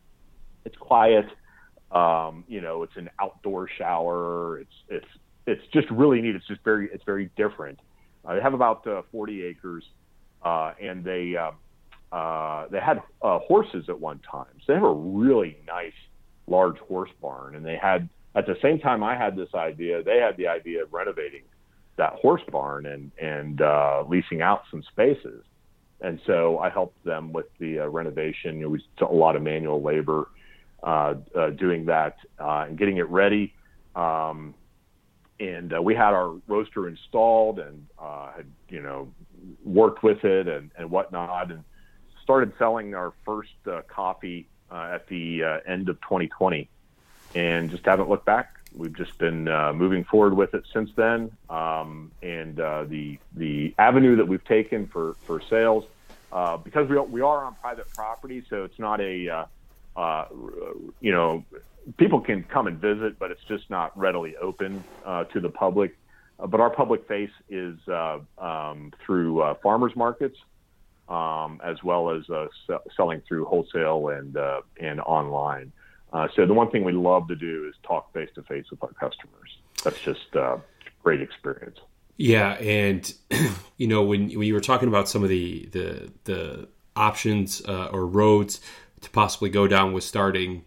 it's quiet. Um, you know, it's an outdoor shower. It's it's it's just really neat. It's just very it's very different. Uh, they have about uh, 40 acres, uh, and they uh, uh, they had uh, horses at one time. So they have a really nice large horse barn, and they had at the same time I had this idea. They had the idea of renovating that horse barn and and uh, leasing out some spaces. And so I helped them with the uh, renovation. It was a lot of manual labor doing that and getting it ready. Um, and uh, we had our roaster installed and uh, had you know worked with it and, and whatnot and started selling our first uh, coffee uh, at the uh, end of 2020 and just haven't looked back. We've just been uh, moving forward with it since then, um, and the the avenue that we've taken for for sales because we we are on private property, so it's not a you know people can come and visit, but it's just not readily open uh, to the public. Uh, but our public face is uh, um, through uh, farmers markets, um, as well as uh, selling through wholesale and uh, and online. so the one thing we love to do is talk face to face with our customers. That's just a great experience. Yeah, and [CLEARS THROAT] you know when when you were talking about some of the the the options or roads to possibly go down with starting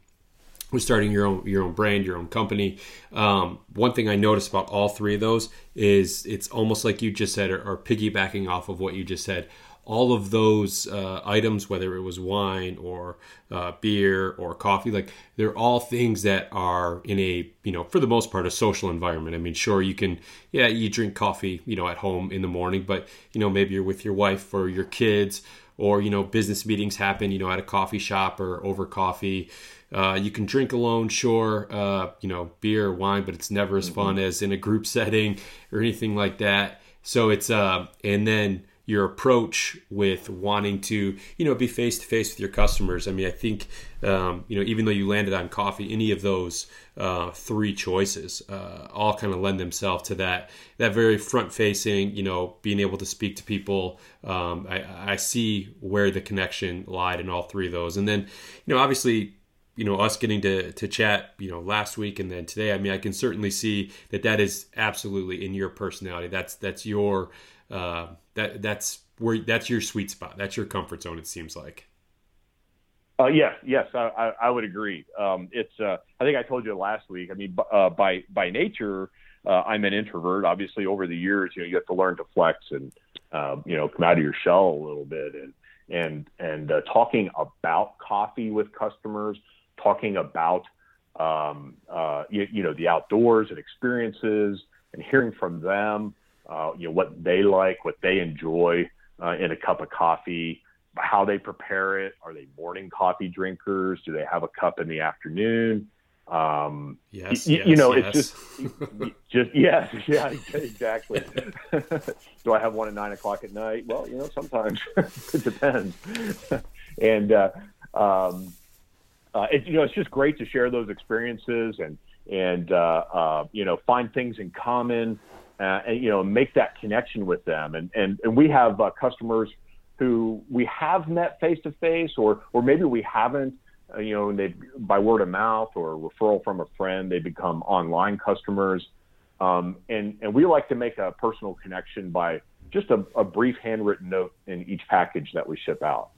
with starting your own your own brand, your own company. Um, one thing I noticed about all three of those is it's almost like you just said, or, or piggybacking off of what you just said. All of those uh, items, whether it was wine or uh, beer or coffee, like they're all things that are in a you know for the most part a social environment. I mean, sure you can yeah you drink coffee you know at home in the morning, but you know maybe you're with your wife or your kids or you know business meetings happen you know at a coffee shop or over coffee uh, you can drink alone, sure, uh, you know, beer or wine, but it's never as mm-hmm. fun as in a group setting or anything like that. So it's, uh, and then your approach with wanting to, you know, be face to face with your customers. I mean, I think, um, you know, even though you landed on coffee, any of those uh, three choices uh, all kind of lend themselves to that that very front facing, you know, being able to speak to people. Um, I, I see where the connection lied in all three of those, and then, you know, obviously you know us getting to to chat you know last week and then today i mean i can certainly see that that is absolutely in your personality that's that's your uh that that's where that's your sweet spot that's your comfort zone it seems like uh, yes, yes, I, I, would agree. Um, it's uh, I think I told you last week. I mean, uh, by by nature, uh, I'm an introvert. Obviously, over the years, you know, you have to learn to flex and um, you know come out of your shell a little bit and and and uh, talking about coffee with customers, talking about um, uh, you, you, know the outdoors and experiences, and hearing from them, uh, you know what they like, what they enjoy uh, in a cup of coffee, how they prepare it. Are they morning coffee drinkers? Do they have a cup in the afternoon? Um, yes, y- yes, you know, yes. it's just, just [LAUGHS] yes, yeah, [LAUGHS] exactly. [LAUGHS] Do I have one at nine o'clock at night? Well, you know, sometimes it depends. and uh, um, uh, it, you know, it's just great to share those experiences and and uh, uh, you know find things in common, uh, and you know make that connection with them. And and and we have uh, customers who we have met face to face, or or maybe we haven't. Uh, you know, they by word of mouth or referral from a friend, they become online customers. Um, and and we like to make a personal connection by just a, a brief handwritten note in each package that we ship out.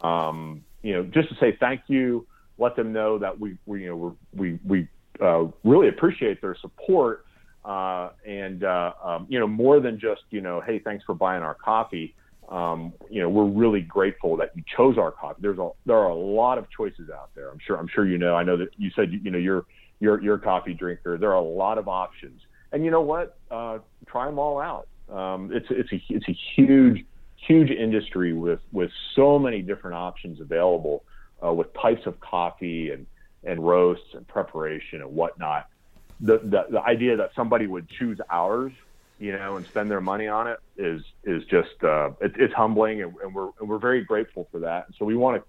Um, you know, just to say thank you let them know that we, we you know we we uh, really appreciate their support uh, and uh, um, you know more than just you know hey thanks for buying our coffee. Um, you know we're really grateful that you chose our coffee. There's a there are a lot of choices out there. I'm sure I'm sure you know. I know that you said you, you know you're you're you're a coffee drinker. There are a lot of options. And you know what? Uh, try them all out. Um, it's it's a it's a huge huge industry with with so many different options available uh, with types of coffee and, and roasts and preparation and whatnot. The, the, the idea that somebody would choose ours, you know, and spend their money on it is, is just, uh, it, it's humbling and, and, we're, and we're very grateful for that. So we want to,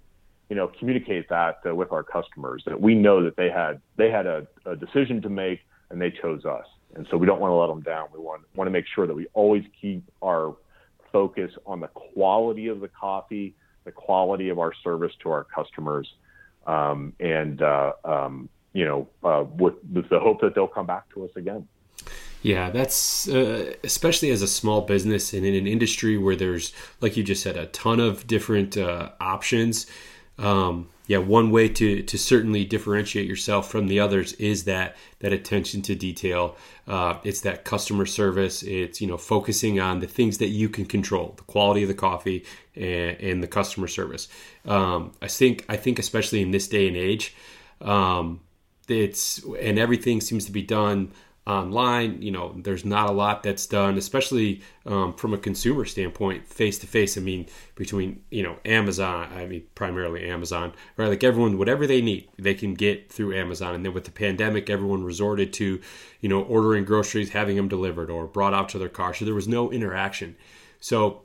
you know, communicate that uh, with our customers that we know that they had, they had a, a decision to make and they chose us. And so we don't want to let them down. We want, want to make sure that we always keep our focus on the quality of the coffee, the quality of our service to our customers, um, and uh, um, you know, uh, with, with, the hope that they'll come back to us again. Yeah, that's uh, especially as a small business and in an industry where there's, like you just said, a ton of different uh, options. Um, yeah, one way to to certainly differentiate yourself from the others is that that attention to detail. Uh, it's that customer service. It's you know focusing on the things that you can control, the quality of the coffee and, and the customer service. Um, I think I think especially in this day and age, um, it's and everything seems to be done online you know there's not a lot that's done especially um, from a consumer standpoint face to face i mean between you know amazon i mean primarily amazon right? Like everyone whatever they need they can get through amazon. And then with the pandemic everyone resorted to you know ordering groceries having them delivered or brought out to their car. So there was no interaction. So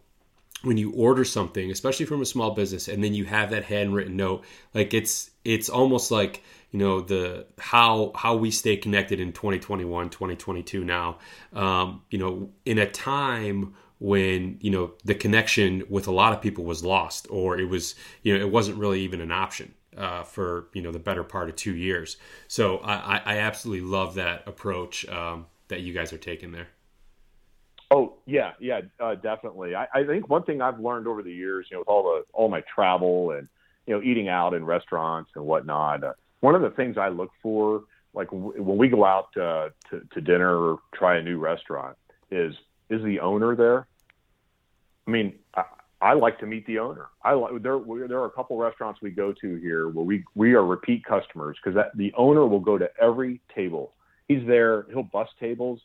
when you order something especially from a small business and then you have that handwritten note like it's it's almost like you know the how how we stay connected in 2021 2022 now. Um, you know in a time when you know the connection with a lot of people was lost or it was you know it wasn't really even an option uh, for you know the better part of two years. So i i absolutely love that approach um, that you guys are taking there. Oh yeah, yeah, uh, definitely. I, I think one thing I've learned over the years, you know, with all the all my travel and you know eating out in restaurants and whatnot, uh, one of the things I look for, like w- when we go out uh, to, to dinner or try a new restaurant, is is the owner there? I mean, I, I like to meet the owner. I like there. There are a couple restaurants we go to here where we we are repeat customers because the owner will go to every table. He's there. He'll bust tables,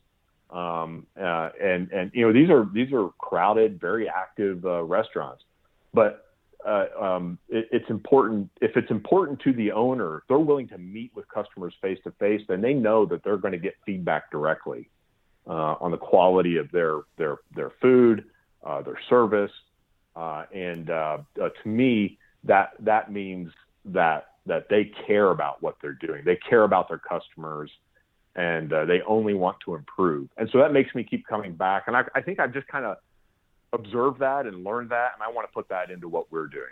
um, uh, and and you know these are these are crowded, very active uh, restaurants, but uh, um, it, it's important. If it's important to the owner, they're willing to meet with customers face to face. Then they know that they're going to get feedback directly uh, on the quality of their their their food, uh, their service, uh, and uh, to me, that that means that that they care about what they're doing. They care about their customers, and they only want to improve. And so that makes me keep coming back. And I, I think I've just kind of observe that and learn that, and I want to put that into what we're doing.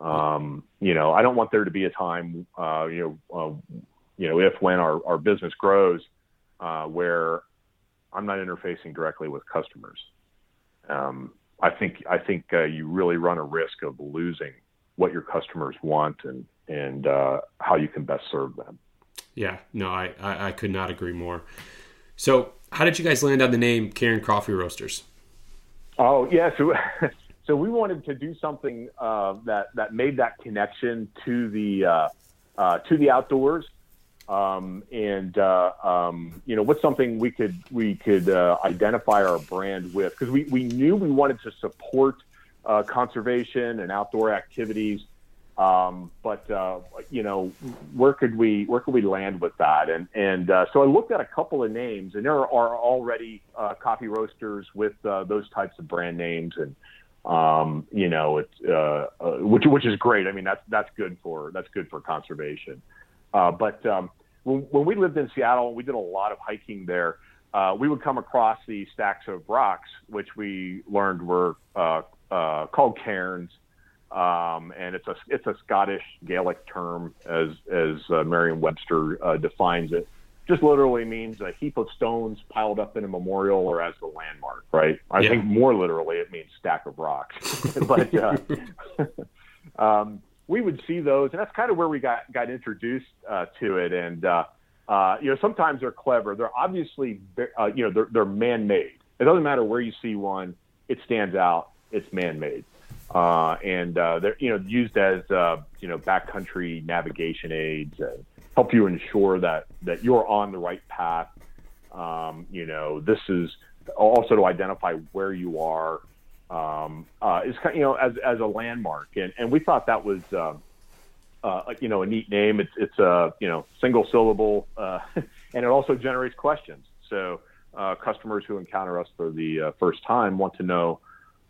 Um, you know, I don't want there to be a time, uh, you know, uh, you know, if when our, our business grows, uh, where I'm not interfacing directly with customers. Um, I think I think uh, you really run a risk of losing what your customers want and and uh, how you can best serve them. Yeah, no, I, I, I could not agree more. So, how did you guys land on the name Cairn Coffee Roasters? Oh yeah, [LAUGHS] so so we wanted to do something uh, that that made that connection to the uh, uh, to the outdoors, um, and uh, um, you know what's something we could we could uh, identify our brand with? Because we we knew we wanted to support uh, conservation and outdoor activities um, but uh, you know, where could we where could we land with that? And and uh, so I looked at a couple of names, and there are already uh, coffee roasters with uh, those types of brand names, and um, you know, it's uh, uh, which which is great. I mean, that's that's good for that's good for conservation. but um, when, when we lived in Seattle, we did a lot of hiking there. we would come across these stacks of rocks, which we learned were called cairns um, and it's a it's a Scottish Gaelic term as as uh, Merriam-Webster uh, defines it. Just literally means a heap of stones piled up in a memorial or as a landmark, right? I yeah. think more literally it means stack of rocks. [LAUGHS] but uh, [LAUGHS] um, we would see those, and that's kind of where we got got introduced uh, to it. And uh, uh, you know, sometimes they're clever. They're obviously you know they're they're man made. It doesn't matter where you see one; it stands out. It's man made uh, and uh, they're you know used as uh, you know backcountry navigation aids, and help you ensure that that you're on the right path. Um, you know, this is also to identify where you are. Um, uh, is you know as as a landmark, and and we thought that was. Uh, uh, you know, a neat name. It's it's a you know single syllable, uh, [LAUGHS] and it also generates questions. So uh, customers who encounter us for the uh, first time want to know,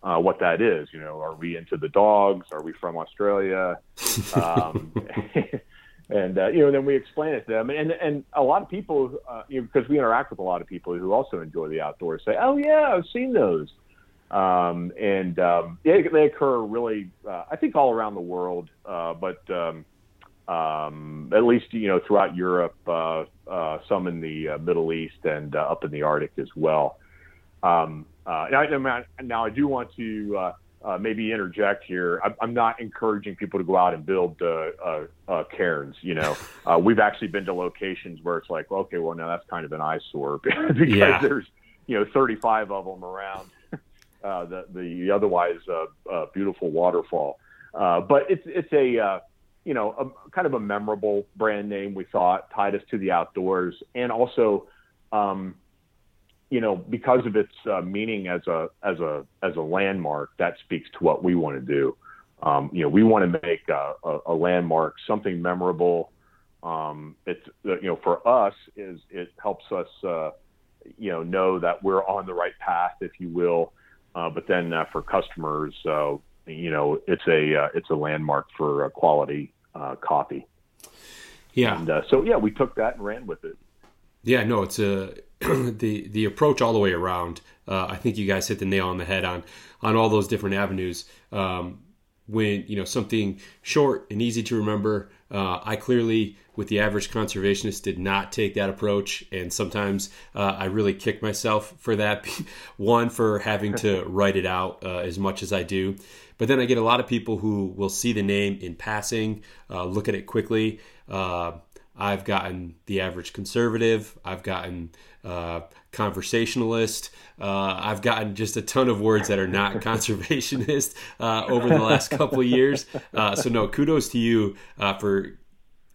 uh, what that is. You know, are we into the dogs? Are we from Australia? [LAUGHS] Um, [LAUGHS] and uh, you know, then we explain it to them, and and a lot of people, uh, you know, because we interact with a lot of people who also enjoy the outdoors, say, "Oh yeah, I've seen those." Um, and um, they, they occur really, uh, I think, all around the world, uh, but um, um, at least you know throughout Europe, uh, uh, some in the uh, Middle East, and uh, up in the Arctic as well. Um, uh, now, now, I do want to uh, uh, maybe interject here. I'm, I'm, not encouraging people to go out and build uh, uh, uh cairns. You know, [LAUGHS] uh, we've actually been to locations where it's like, okay, well, now that's kind of an eyesore [LAUGHS] because yeah. there's you know 35 of them around [LAUGHS] the the otherwise beautiful waterfall. but it's it's a you know a, kind of a memorable brand name. We thought tied us to the outdoors and also. Um, you know, because of its uh, meaning as a as a as a landmark, that speaks to what we want to do. Um, you know, we want to make a, a, a landmark something memorable. Um, it's uh, you know, for us is it helps us uh, you know know that we're on the right path, if you will. Uh, but then uh, for customers, uh, you know, it's a it's a landmark for quality coffee. Yeah. And so yeah, we took that and ran with it. Yeah, no, it's a [CLEARS THROAT] the the approach all the way around. Uh, I think you guys hit the nail on the head on on all those different avenues. Um, when you know something short and easy to remember, uh, I clearly, with the average conservationist, did not take that approach, and sometimes uh, I really kick myself for that. [LAUGHS] One for having to [LAUGHS] write it out uh, as much as I do, but then I get a lot of people who will see the name in passing, uh, look at it quickly uh, I've gotten the average conservative. I've gotten uh, conversationalist. Uh, I've gotten just a ton of words that are not [LAUGHS] conservationist uh, over the last couple of years. Uh, so no, kudos to you uh, for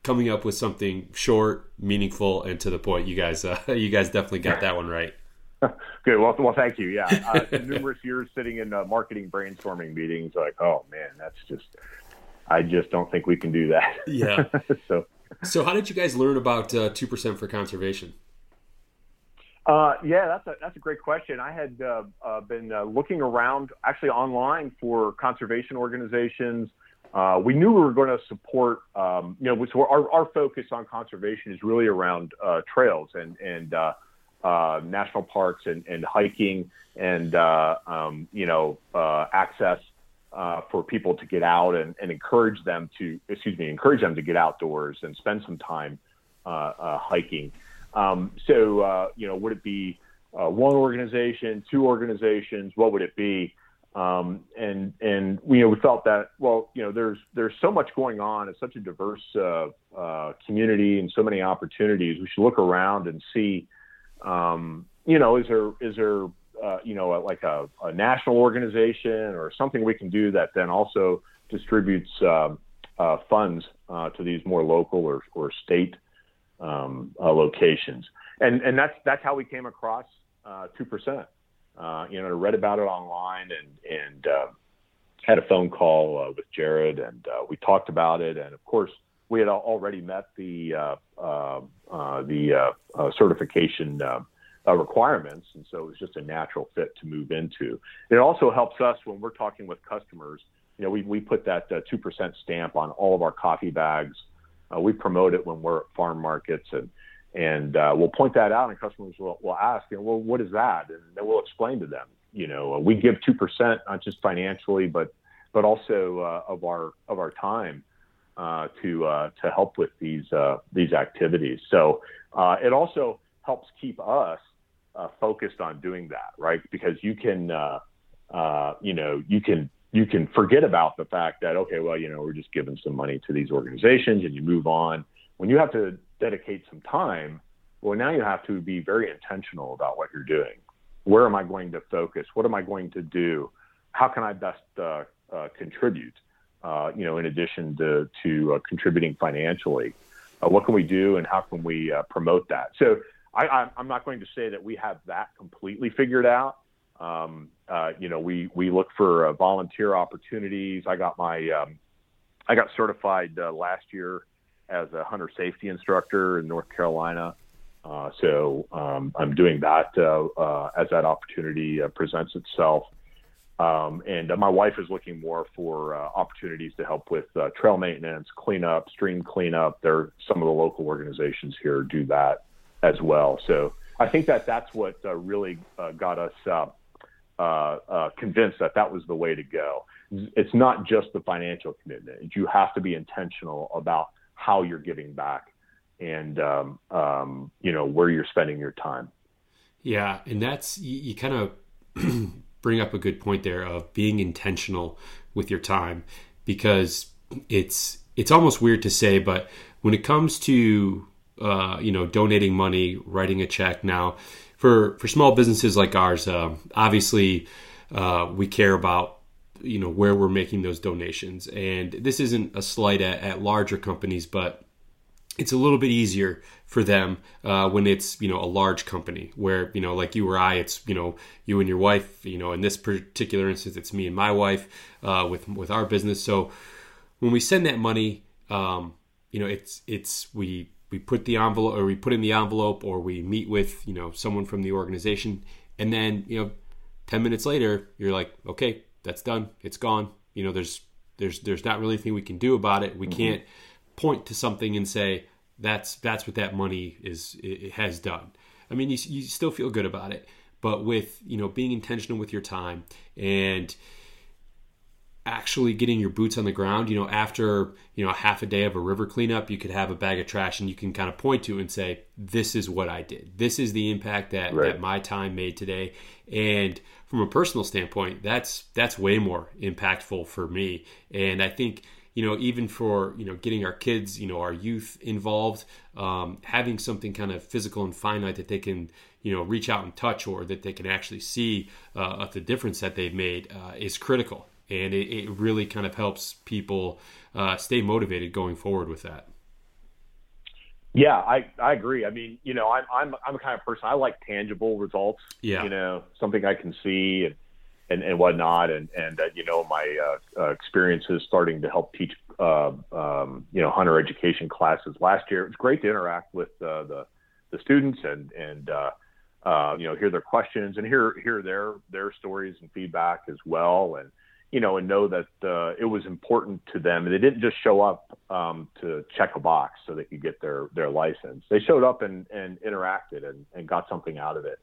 coming up with something short, meaningful, and to the point. You guys, uh, [LAUGHS] you guys definitely got that one right. [LAUGHS] Good. Well, well, thank you. Yeah, numerous years sitting in marketing brainstorming meetings, like, oh man, that's just. I just don't think we can do that. Yeah. so so, how did you guys learn about uh, two percent for conservation? Uh, yeah, that's a that's a great question. I had uh, uh been uh, looking around, actually online, for conservation organizations. we knew we were going to support, um, you know, so our, our focus on conservation is really around trails and and national parks and, and hiking and um, you know access uh, for people to get out and, and, encourage them to, excuse me, encourage them to get outdoors and spend some time uh, uh, hiking. Um, so, uh, you know, would it be uh, one organization, two organizations? What would it be? Um, and and you know, we felt that well, you know, there's there's so much going on. It's such a diverse uh, community and so many opportunities. We should look around and see. Um, you know, is there is there uh, you know, like a, a, national organization or something we can do that then also distributes um, uh, funds uh, to these more local or, or state um, uh, locations. And, and that's, that's how we came across 2%. Uh, you know, I read about it online and, and had a phone call with Jared and we talked about it. And of course, we had already met the the certification uh, requirements, and so it was just a natural fit to move into. It also helps us when we're talking with customers. You know, we we put that uh, two uh, percent stamp on all of our coffee bags. Uh, we promote it when we're at farm markets, and and uh, we'll point that out, and customers will, will ask, you know, well, what is that? And then we'll explain to them. You know, we give two percent not just financially, but but also uh, of our of our time to to help with these these activities. So it also helps keep us uh, focused on doing that, right? Because you can, uh, uh, you know, you can you can forget about the fact that okay, well, you know, we're just giving some money to these organizations, and you move on. When you have to dedicate some time, well, now you have to be very intentional about what you're doing. Where am I going to focus? What am I going to do? How can I best uh, uh, contribute? Uh, you know, in addition to to contributing financially, what can we do, and how can we promote that? So I, am not going to say that we have that completely figured out. Um, uh, you know, we we look for uh, volunteer opportunities. I got my um, I got certified uh, last year as a hunter safety instructor in North Carolina. Uh, so um, I'm doing that uh, uh, as that opportunity presents itself. Um, and my wife is looking more for opportunities to help with trail maintenance, cleanup, stream cleanup. There, some of the local organizations here do that as well. So I think that that's what uh, really uh, got us uh, uh, uh, convinced that that was the way to go. It's not just the financial commitment. You have to be intentional about how you're giving back and um, um, you know where you're spending your time. Yeah, and that's you, you kind of [CLEARS THROAT] bring up a good point there of being intentional with your time because it's it's almost weird to say, but when it comes to uh, you know donating money, writing a check. Now for for small businesses like ours, uh, obviously uh, we care about you know where we're making those donations, and this isn't a slight at, at larger companies, but it's a little bit easier for them uh, when it's you know a large company where you know like you or I it's you know you and your wife you know in this particular instance it's me and my wife uh, with with our business. So when we send that money um, you know it's it's we we put the envelope or we put in the envelope or we meet with you know someone from the organization. And then you know 10 minutes later you're like okay that's done. It's gone. You know there's there's there's not really anything we can do about it. We mm-hmm. can't point to something and say that's that's what that money is it has done. I mean, you, you still feel good about it, but with you know being intentional with your time and actually getting your boots on the ground you know after you know half a day of a river cleanup you could have a bag of trash and you can kind of point to and say this is what i did. This is the impact that, right. that my time made today. And from a personal standpoint that's that's way more impactful for me. And i think you know, even for you know getting our kids, you know, our youth involved, um, having something kind of physical and finite that they can you know reach out and touch, or that they can actually see uh, the difference that they've made uh, is critical, and it, it, really kind of helps people uh, stay motivated going forward with that. Yeah, I, I agree. I mean, you know, I'm I'm I'm the kind of person I like tangible results. Yeah. You know, something I can see and and, and whatnot. And, and uh, you know, my uh, uh, experiences starting to help teach, uh, um, you know, hunter education classes last year. It was great to interact with uh, the, the students and, and uh, uh, you know, hear their questions and hear, hear their, their stories and feedback as well. And, you know, and know that uh, it was important to them. They didn't just show up um, to check a box so they could get their, their license. They showed up and, and interacted and, and got something out of it.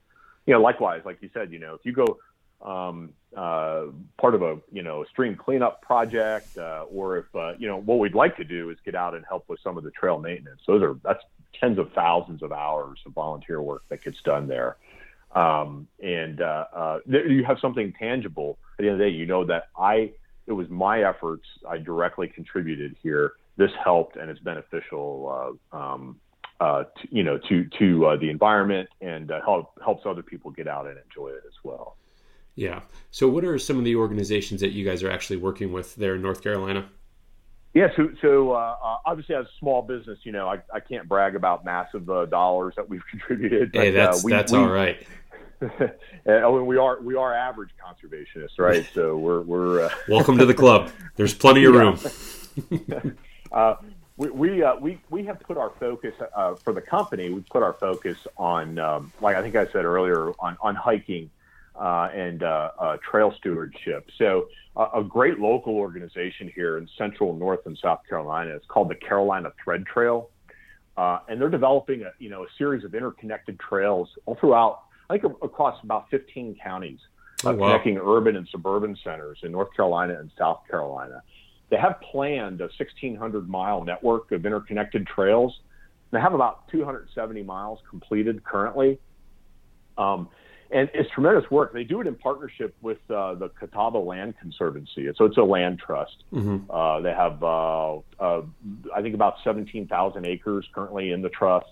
You know, likewise, like you said, you know, if you go um, uh, part of a you know stream cleanup project, uh, or if uh, you know what we'd like to do is get out and help with some of the trail maintenance. Those are that's tens of thousands of hours of volunteer work that gets done there, um, and uh, uh, you have something tangible at the end of the day. You know that I it was my efforts I directly contributed here. This helped and it's beneficial. Uh, um, uh, to, you know, to to uh, the environment and uh, help, helps other people get out and enjoy it as well. Yeah. So, what are some of the organizations that you guys are actually working with there in North Carolina? Yeah, so, so uh, uh obviously as a small business, you know, I, I can't brag about massive uh, dollars that we've [LAUGHS] contributed. But, hey, that's uh, we, that's we, all right. [LAUGHS] and we are we are average conservationists, right? So we're we're uh, [LAUGHS] welcome to the club. There's plenty of room. uh, we we, uh, we we have put our focus uh, for the company. We put our focus on, um, like I think I said earlier, on on hiking uh, and uh, uh, trail stewardship. So, a great local organization here in central, north, and South Carolina is called the Carolina Thread Trail, uh, and they're developing a you know a series of interconnected trails all throughout. I think across about 15 counties, uh, oh, wow. connecting urban and suburban centers in North Carolina and South Carolina. They have planned a 1,600 mile network of interconnected trails. They have about 270 miles completed currently. Um, and it's tremendous work. They do it in partnership with uh, the Catawba Land Conservancy. So it's a land trust. Mm-hmm. Uh, they have, uh, uh I think, about 17,000 acres currently in the trust,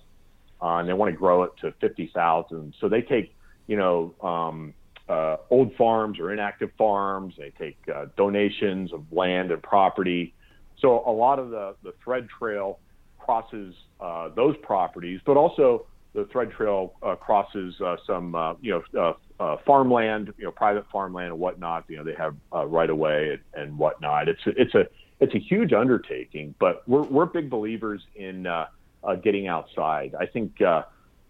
uh, and they want to grow it to 50,000. So they take, you know, um, uh, old farms or inactive farms. They take donations of land and property. So a lot of the the thread trail crosses those properties, but also the Thread Trail uh, crosses uh, some, uh, you know, uh, uh, farmland, you know, private farmland and whatnot. You know, they have uh, right of way and, and whatnot. It's a, it's a it's a huge undertaking, but we're we're big believers in getting outside. I think.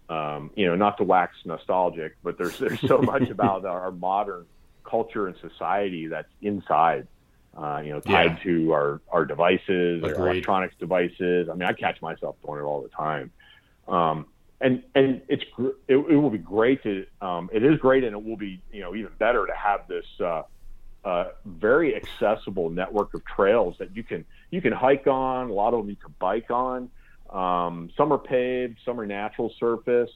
Um, you know, not to wax nostalgic, but there's there's so much [LAUGHS] about our modern culture and society that's inside. Uh, you know, tied yeah. to our our devices, our electronics devices. I mean, I catch myself doing it all the time. Um, and and it's it, it will be great to um, it is great and it will be you know even better to have this uh, uh, very accessible network of trails that you can you can hike on. A lot of them you can bike on. Um, some are paved some are natural surface.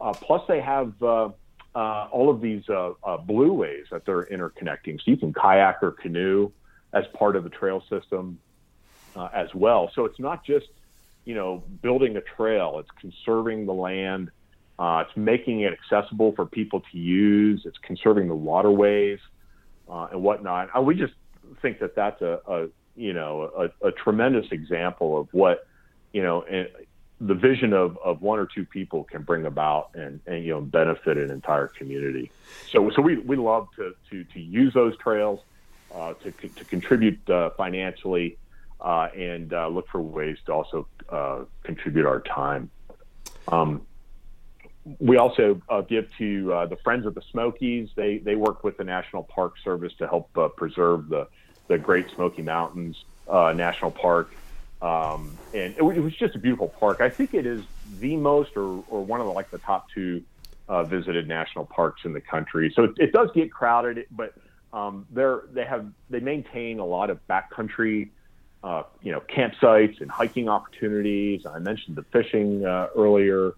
Uh, plus they have uh, uh, all of these uh, blue ways that they're interconnecting. So you can kayak or canoe as part of the trail system as well. So it's not just you know, building a trail. It's conserving the land. Uh, it's making it accessible for people to use. It's conserving the waterways uh, and whatnot. Uh, we just think that that's a, a you know a, a, tremendous example of what you know the vision of, of one or two people can bring about and, and you know benefit an entire community. So so we, we love to, to, to use those trails uh, to to contribute uh, financially uh, and uh, look for ways to also uh, contribute our time. Um, we also uh, give to uh, the Friends of the Smokies. They they work with the National Park Service to help uh, preserve the the Great Smoky Mountains National Park. Um, and it, it, was just a beautiful park. I think it is the most, or, or one of the like the top two visited national parks in the country. So it, it does get crowded, but um, they're they have they maintain a lot of backcountry uh, you know, campsites and hiking opportunities. I mentioned the fishing uh, earlier,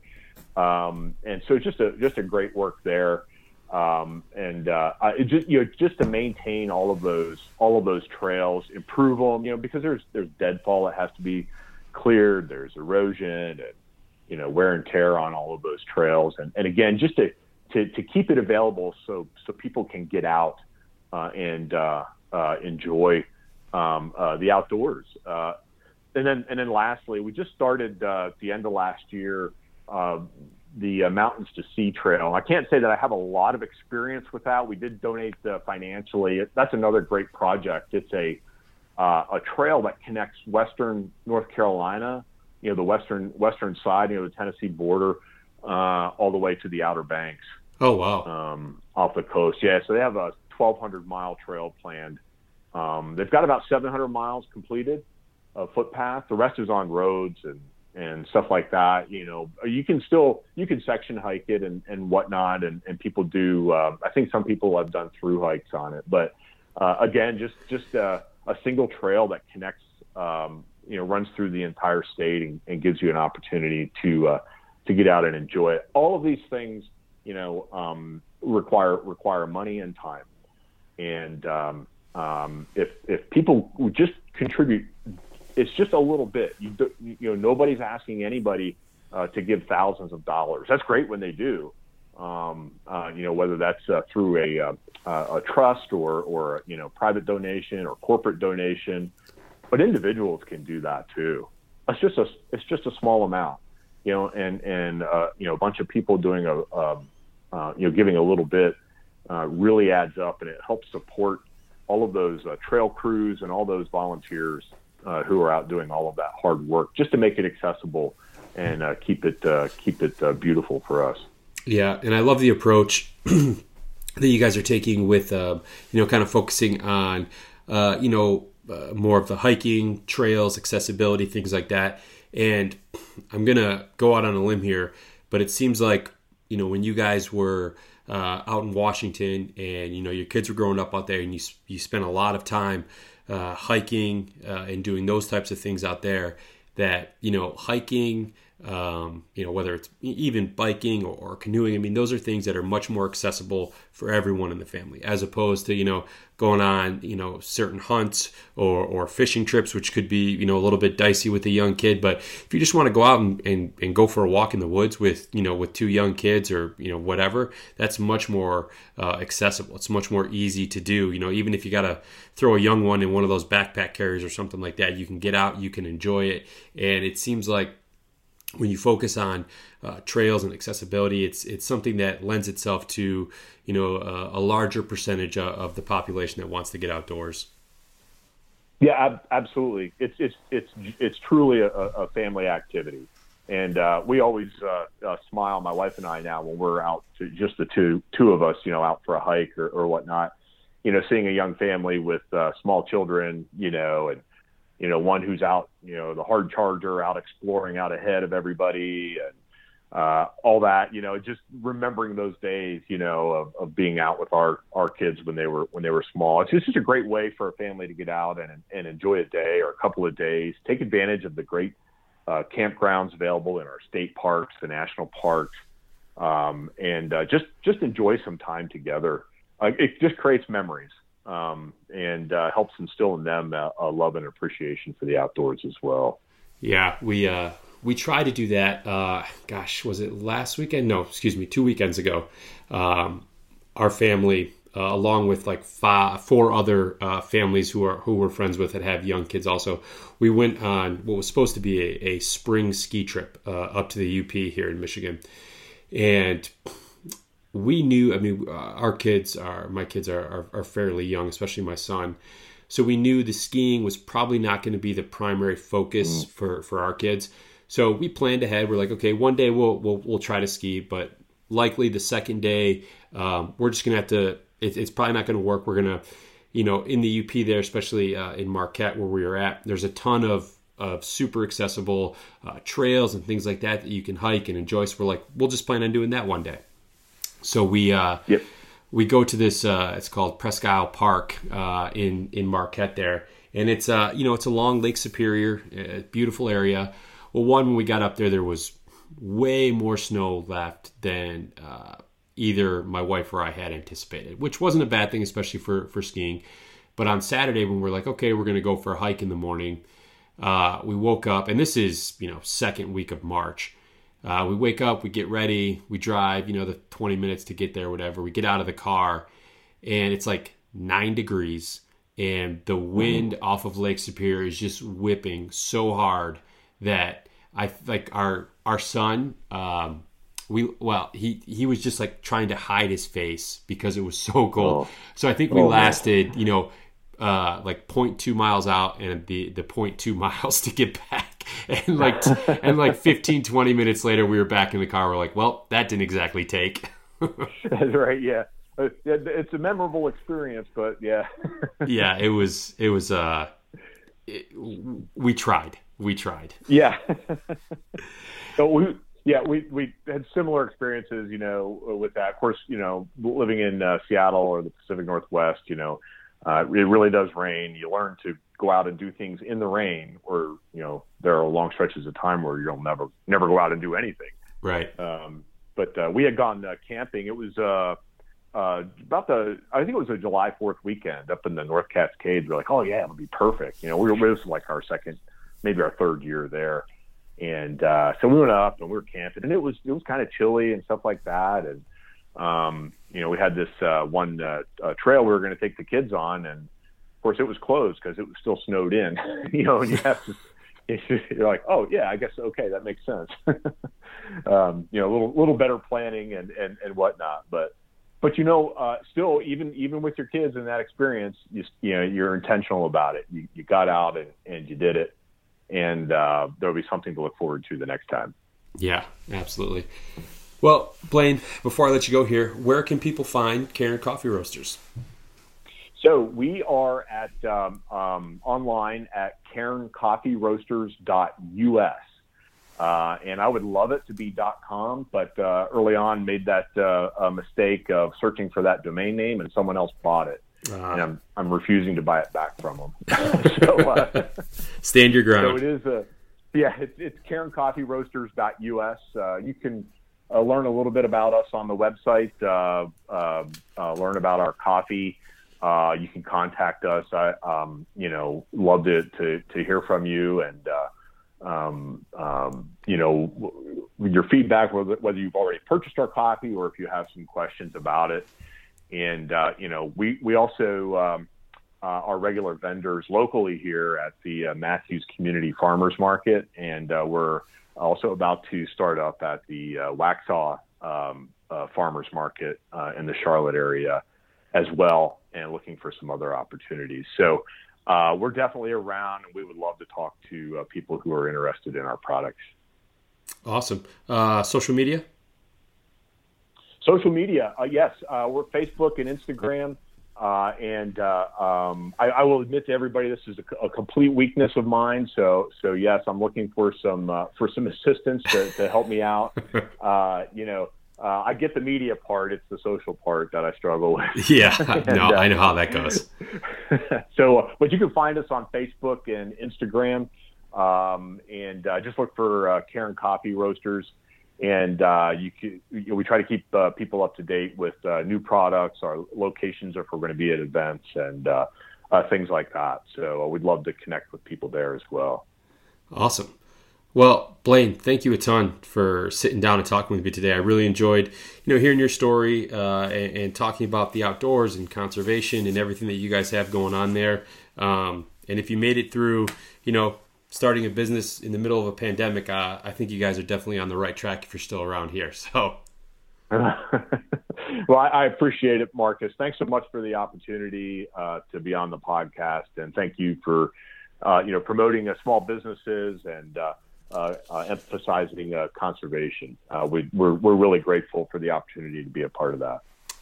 um, and so just a just a great work there. Um, and uh, just you know just to maintain all of those all of those trails, improve them. You know, because there's there's deadfall that has to be cleared. There's erosion and you know wear and tear on all of those trails. And and again, just to to, to keep it available so so people can get out uh, and uh, uh, enjoy um, uh, the outdoors. Uh, and then, and then lastly, we just started uh, at the end of last year uh, the uh, Mountains to Sea Trail. I can't say that I have a lot of experience with that. We did donate uh, financially. That's another great project. It's a a trail that connects western North Carolina, you know, the western western side, you know, the Tennessee border, all the way to the Outer Banks. Oh wow! Um, off the coast, yeah. So they have a 1,200 mile trail planned um, they've got about 700 miles completed of footpath. The rest is on roads and and stuff like that. You know, you can still you can section hike it and and whatnot, and and people do. Uh, I think some people have done through hikes on it, but uh, again, just just a, a single trail that connects. Um, you know, runs through the entire state and, and gives you an opportunity to uh, to get out and enjoy it. All of these things, you know, um, require require money and time, and um, um, if if people would just contribute, it's just a little bit. You do, you know nobody's asking anybody uh, to give thousands of dollars. That's great when they do. Um, uh, you know whether that's uh, through a uh, a trust or or you know private donation or corporate donation, but individuals can do that too. It's just a it's just a small amount, you know, and and uh, you know a bunch of people doing a um, uh, you know giving a little bit really adds up and it helps support all of those uh, trail crews and all those volunteers uh, who are out doing all of that hard work just to make it accessible and uh, keep it uh, keep it uh, beautiful for us. Yeah, and I love the approach [CLEARS THROAT] that you guys are taking with uh, you know kind of focusing on you know more of the hiking trails, accessibility, things like that. And I'm gonna go out on a limb here, but it seems like you know when you guys were uh, out in Washington, and you know your kids were growing up out there, and you you spent a lot of time uh, hiking uh, and doing those types of things out there. That you know hiking um, you know, whether it's even biking or, or, canoeing. I mean, those are things that are much more accessible for everyone in the family, as opposed to you know going on you know certain hunts or, or fishing trips, which could be you know a little bit dicey with a young kid. But if you just want to go out and, and, and go for a walk in the woods with you know with two young kids or you know whatever, that's much more uh, accessible. It's much more easy to do. You know, even if you got to throw a young one in one of those backpack carriers or something like that, you can get out, you can enjoy it, and it seems like when you focus on uh, trails and accessibility, it's it's something that lends itself to you know a, a larger percentage of, the population that wants to get outdoors. Yeah, ab- absolutely. It's it's it's it's truly a, a family activity, and uh, we always uh, uh, smile, my wife and I, now when we're out, to just the two two of us, you know, out for a hike or, or whatnot. You know, seeing a young family with uh, small children, you know, and you know, one who's out, you know, the hard charger out exploring out ahead of everybody and, uh, all that, you know, just remembering those days, you know, of, of being out with our, our kids when they were, when they were small. It's just a great way for a family to get out and, and enjoy a day or a couple of days, take advantage of the great uh, campgrounds available in our state parks, the national parks, um, and uh, just, just enjoy some time together. Uh, it just creates memories um, and uh, helps instill in them a, a love and appreciation for the outdoors as well. Yeah, we uh, we tried to do that. Uh, gosh, was it last weekend? No, excuse me, two weekends ago. Um, our family, uh, along with like five, four other uh, families who are who we're friends with that have young kids, also, we went on what was supposed to be a, a spring ski trip uh, up to the UP here in Michigan, and we knew. I mean, uh, our kids are my kids are, are, are fairly young, especially my son. So we knew the skiing was probably not going to be the primary focus mm. for, for our kids. So we planned ahead. We're like, okay, one day we'll we'll, we'll try to ski, but likely the second day um, we're just gonna have to. It, it's probably not gonna work. We're gonna, you know, in the UP there, especially uh, in Marquette where we are at, there's a ton of of super accessible uh, trails and things like that that you can hike and enjoy. So we're like, we'll just plan on doing that one day. So we uh, yep we go to this. Uh, it's called Presque Isle Park uh, in in Marquette there, and it's uh, you know it's along Lake Superior, a beautiful area. Well, one when we got up there, there was way more snow left than uh, either my wife or I had anticipated, which wasn't a bad thing, especially for for skiing. But on Saturday, when we're like, okay, we're going to go for a hike in the morning, uh, we woke up, and this is you know second week of March uh, we wake up, we get ready, we drive, you know, the 20 minutes to get there, whatever. We get out of the car, and it's like nine degrees, and the wind mm-hmm. off of Lake Superior is just whipping so hard that I like our our son. Um, we well, he he was just like trying to hide his face because it was so [LAUGHS] cold. Oh. So I think we oh, lasted, man. you know, uh, like 0.2 miles out and the the 0.2 [LAUGHS] miles to get back and like [LAUGHS] and like 15 20 minutes later we were back in the car we're like well that didn't exactly take that's right yeah uh, it's a memorable experience but yeah yeah it was it was uh it, we tried we tried yeah [LAUGHS] so we yeah we we had similar experiences you know with that of course you know living in uh, seattle or the pacific northwest you know uh, it really does rain you learn to go out and do things in the rain, or you know there are long stretches of time where you'll never never go out and do anything. Right. Um, but uh, we had gone uh, camping. It was uh, uh, about the I think it was a July Fourth weekend up in the North Cascades. We're like, oh yeah, it'll be perfect. You know, we were this was like our second, maybe our third year there, and uh, so we went up and we were camping, and it was it was kind of chilly and stuff like that, and um, you know we had this uh, one uh, uh, trail we were going to take the kids on, and of course, it was closed because it was still snowed in. [LAUGHS] you know, and you have to. [LAUGHS] You're like, oh yeah, I guess okay, that makes sense. [LAUGHS] um, you know, a little little better planning and and and whatnot, but but you know, uh, still, even even with your kids in that experience, you you know, you're intentional about it. You you got out and and you did it, and uh, there'll be something to look forward to the next time. Yeah, absolutely. Well, Blaine, before I let you go here, where can people find Cairn Coffee Roasters? So we are at um, um, online at cairncoffeeroasters.us. Uh, and I would love it to be .com, but uh, early on made that uh, mistake of searching for that domain name, and someone else bought it, uh-huh. and I'm I'm refusing to buy it back from them. [LAUGHS] [LAUGHS] so, uh, Stand your ground. So it is a yeah, it's, it's cairncoffeeroasters.us. Uh, you can uh, learn a little bit about us on the website, uh, learn about our coffee uh, you can contact us. I, um, you know, love to, to, to hear from you and, uh, um, um, you know, your feedback, whether, whether you've already purchased our coffee or if you have some questions about it. And, uh, you know, we, we also, um, uh, are regular vendors locally here at the uh, Matthews Community Farmers Market. And uh, we're also about to start up at the uh, Waxhaw um, uh, Farmers Market uh, in the Charlotte area as well and looking for some other opportunities. So we're definitely around, and we would love to talk to people who are interested in our products. Awesome. Social media? Social media, uh, yes. Uh, we're Facebook and Instagram. uh, and uh, um, I, I, will admit to everybody this is a, a, complete weakness of mine. So, so yes, I'm looking for some uh, for some assistance to, to help me out. [LAUGHS] Uh, you know, uh, I get the media part; it's the social part that I struggle with. [LAUGHS] Yeah, [LAUGHS] and, no, I know how that goes. so, but you can find us on Facebook and Instagram, um, and just look for Cairn Coffee Roasters and uh, you, can, you know, we try to keep uh, people up to date with uh, new products, our locations if we're going to be at events, and uh, uh, things like that. So uh, we'd love to connect with people there as well. Awesome. Well, Blaine, thank you a ton for sitting down and talking with me today. I really enjoyed, you know, hearing your story and, and, talking about the outdoors and conservation and everything that you guys have going on there. Um, and if you made it through, you know, starting a business in the middle of a pandemic, uh, I think you guys are definitely on the right track if you're still around here. So. [LAUGHS] well, I, appreciate it, Marcus. Thanks so much for the opportunity uh, to be on the podcast, and thank you for uh, you know promoting uh, small businesses and uh, uh, emphasizing conservation. we, we're we're really grateful for the opportunity to be a part of that.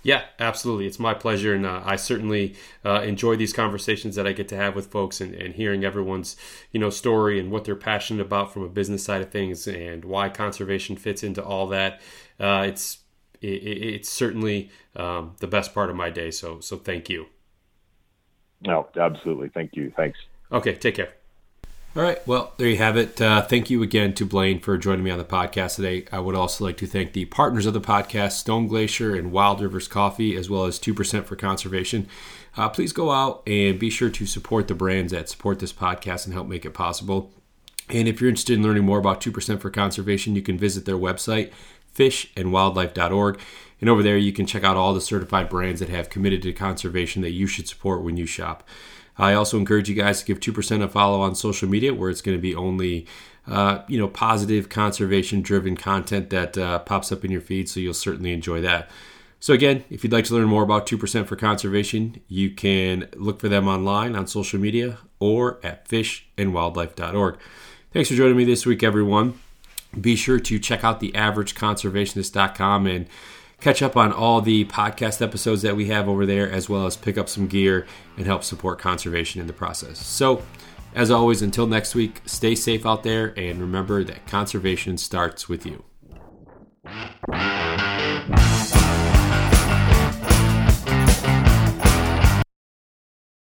Yeah, absolutely. It's my pleasure, and uh, I certainly uh, enjoy these conversations that I get to have with folks and, and, hearing everyone's you know story and what they're passionate about from a business side of things and why conservation fits into all that. Uh, it's it, it's certainly um, the best part of my day. So so thank you. No, absolutely. Thank you. Thanks. Okay, take care. All right. Well, there you have it. Uh, thank you again to Blaine for joining me on the podcast today. I would also like to thank the partners of the podcast, Stone Glacier and Wild Rivers Coffee, as well as 2% for Conservation. Uh, please go out and be sure to support the brands that support this podcast and help make it possible. And if you're interested in learning more about 2% for Conservation, you can visit their website, fishandwildlife.org. And over there, you can check out all the certified brands that have committed to conservation that you should support when you shop. I also encourage you guys to give 2% a follow on social media where it's going to be only uh, you know positive conservation driven content that uh, pops up in your feed so you'll certainly enjoy that. So again if you'd like to learn more about 2% for conservation you can look for them online on social media or at fishandwildlife.org thanks for joining me this week everyone. Be sure to check out the averageconservationist.com and catch up on all the podcast episodes that we have over there, as well as pick up some gear and help support conservation in the process. So, as always, until next week, stay safe out there and remember that conservation starts with you.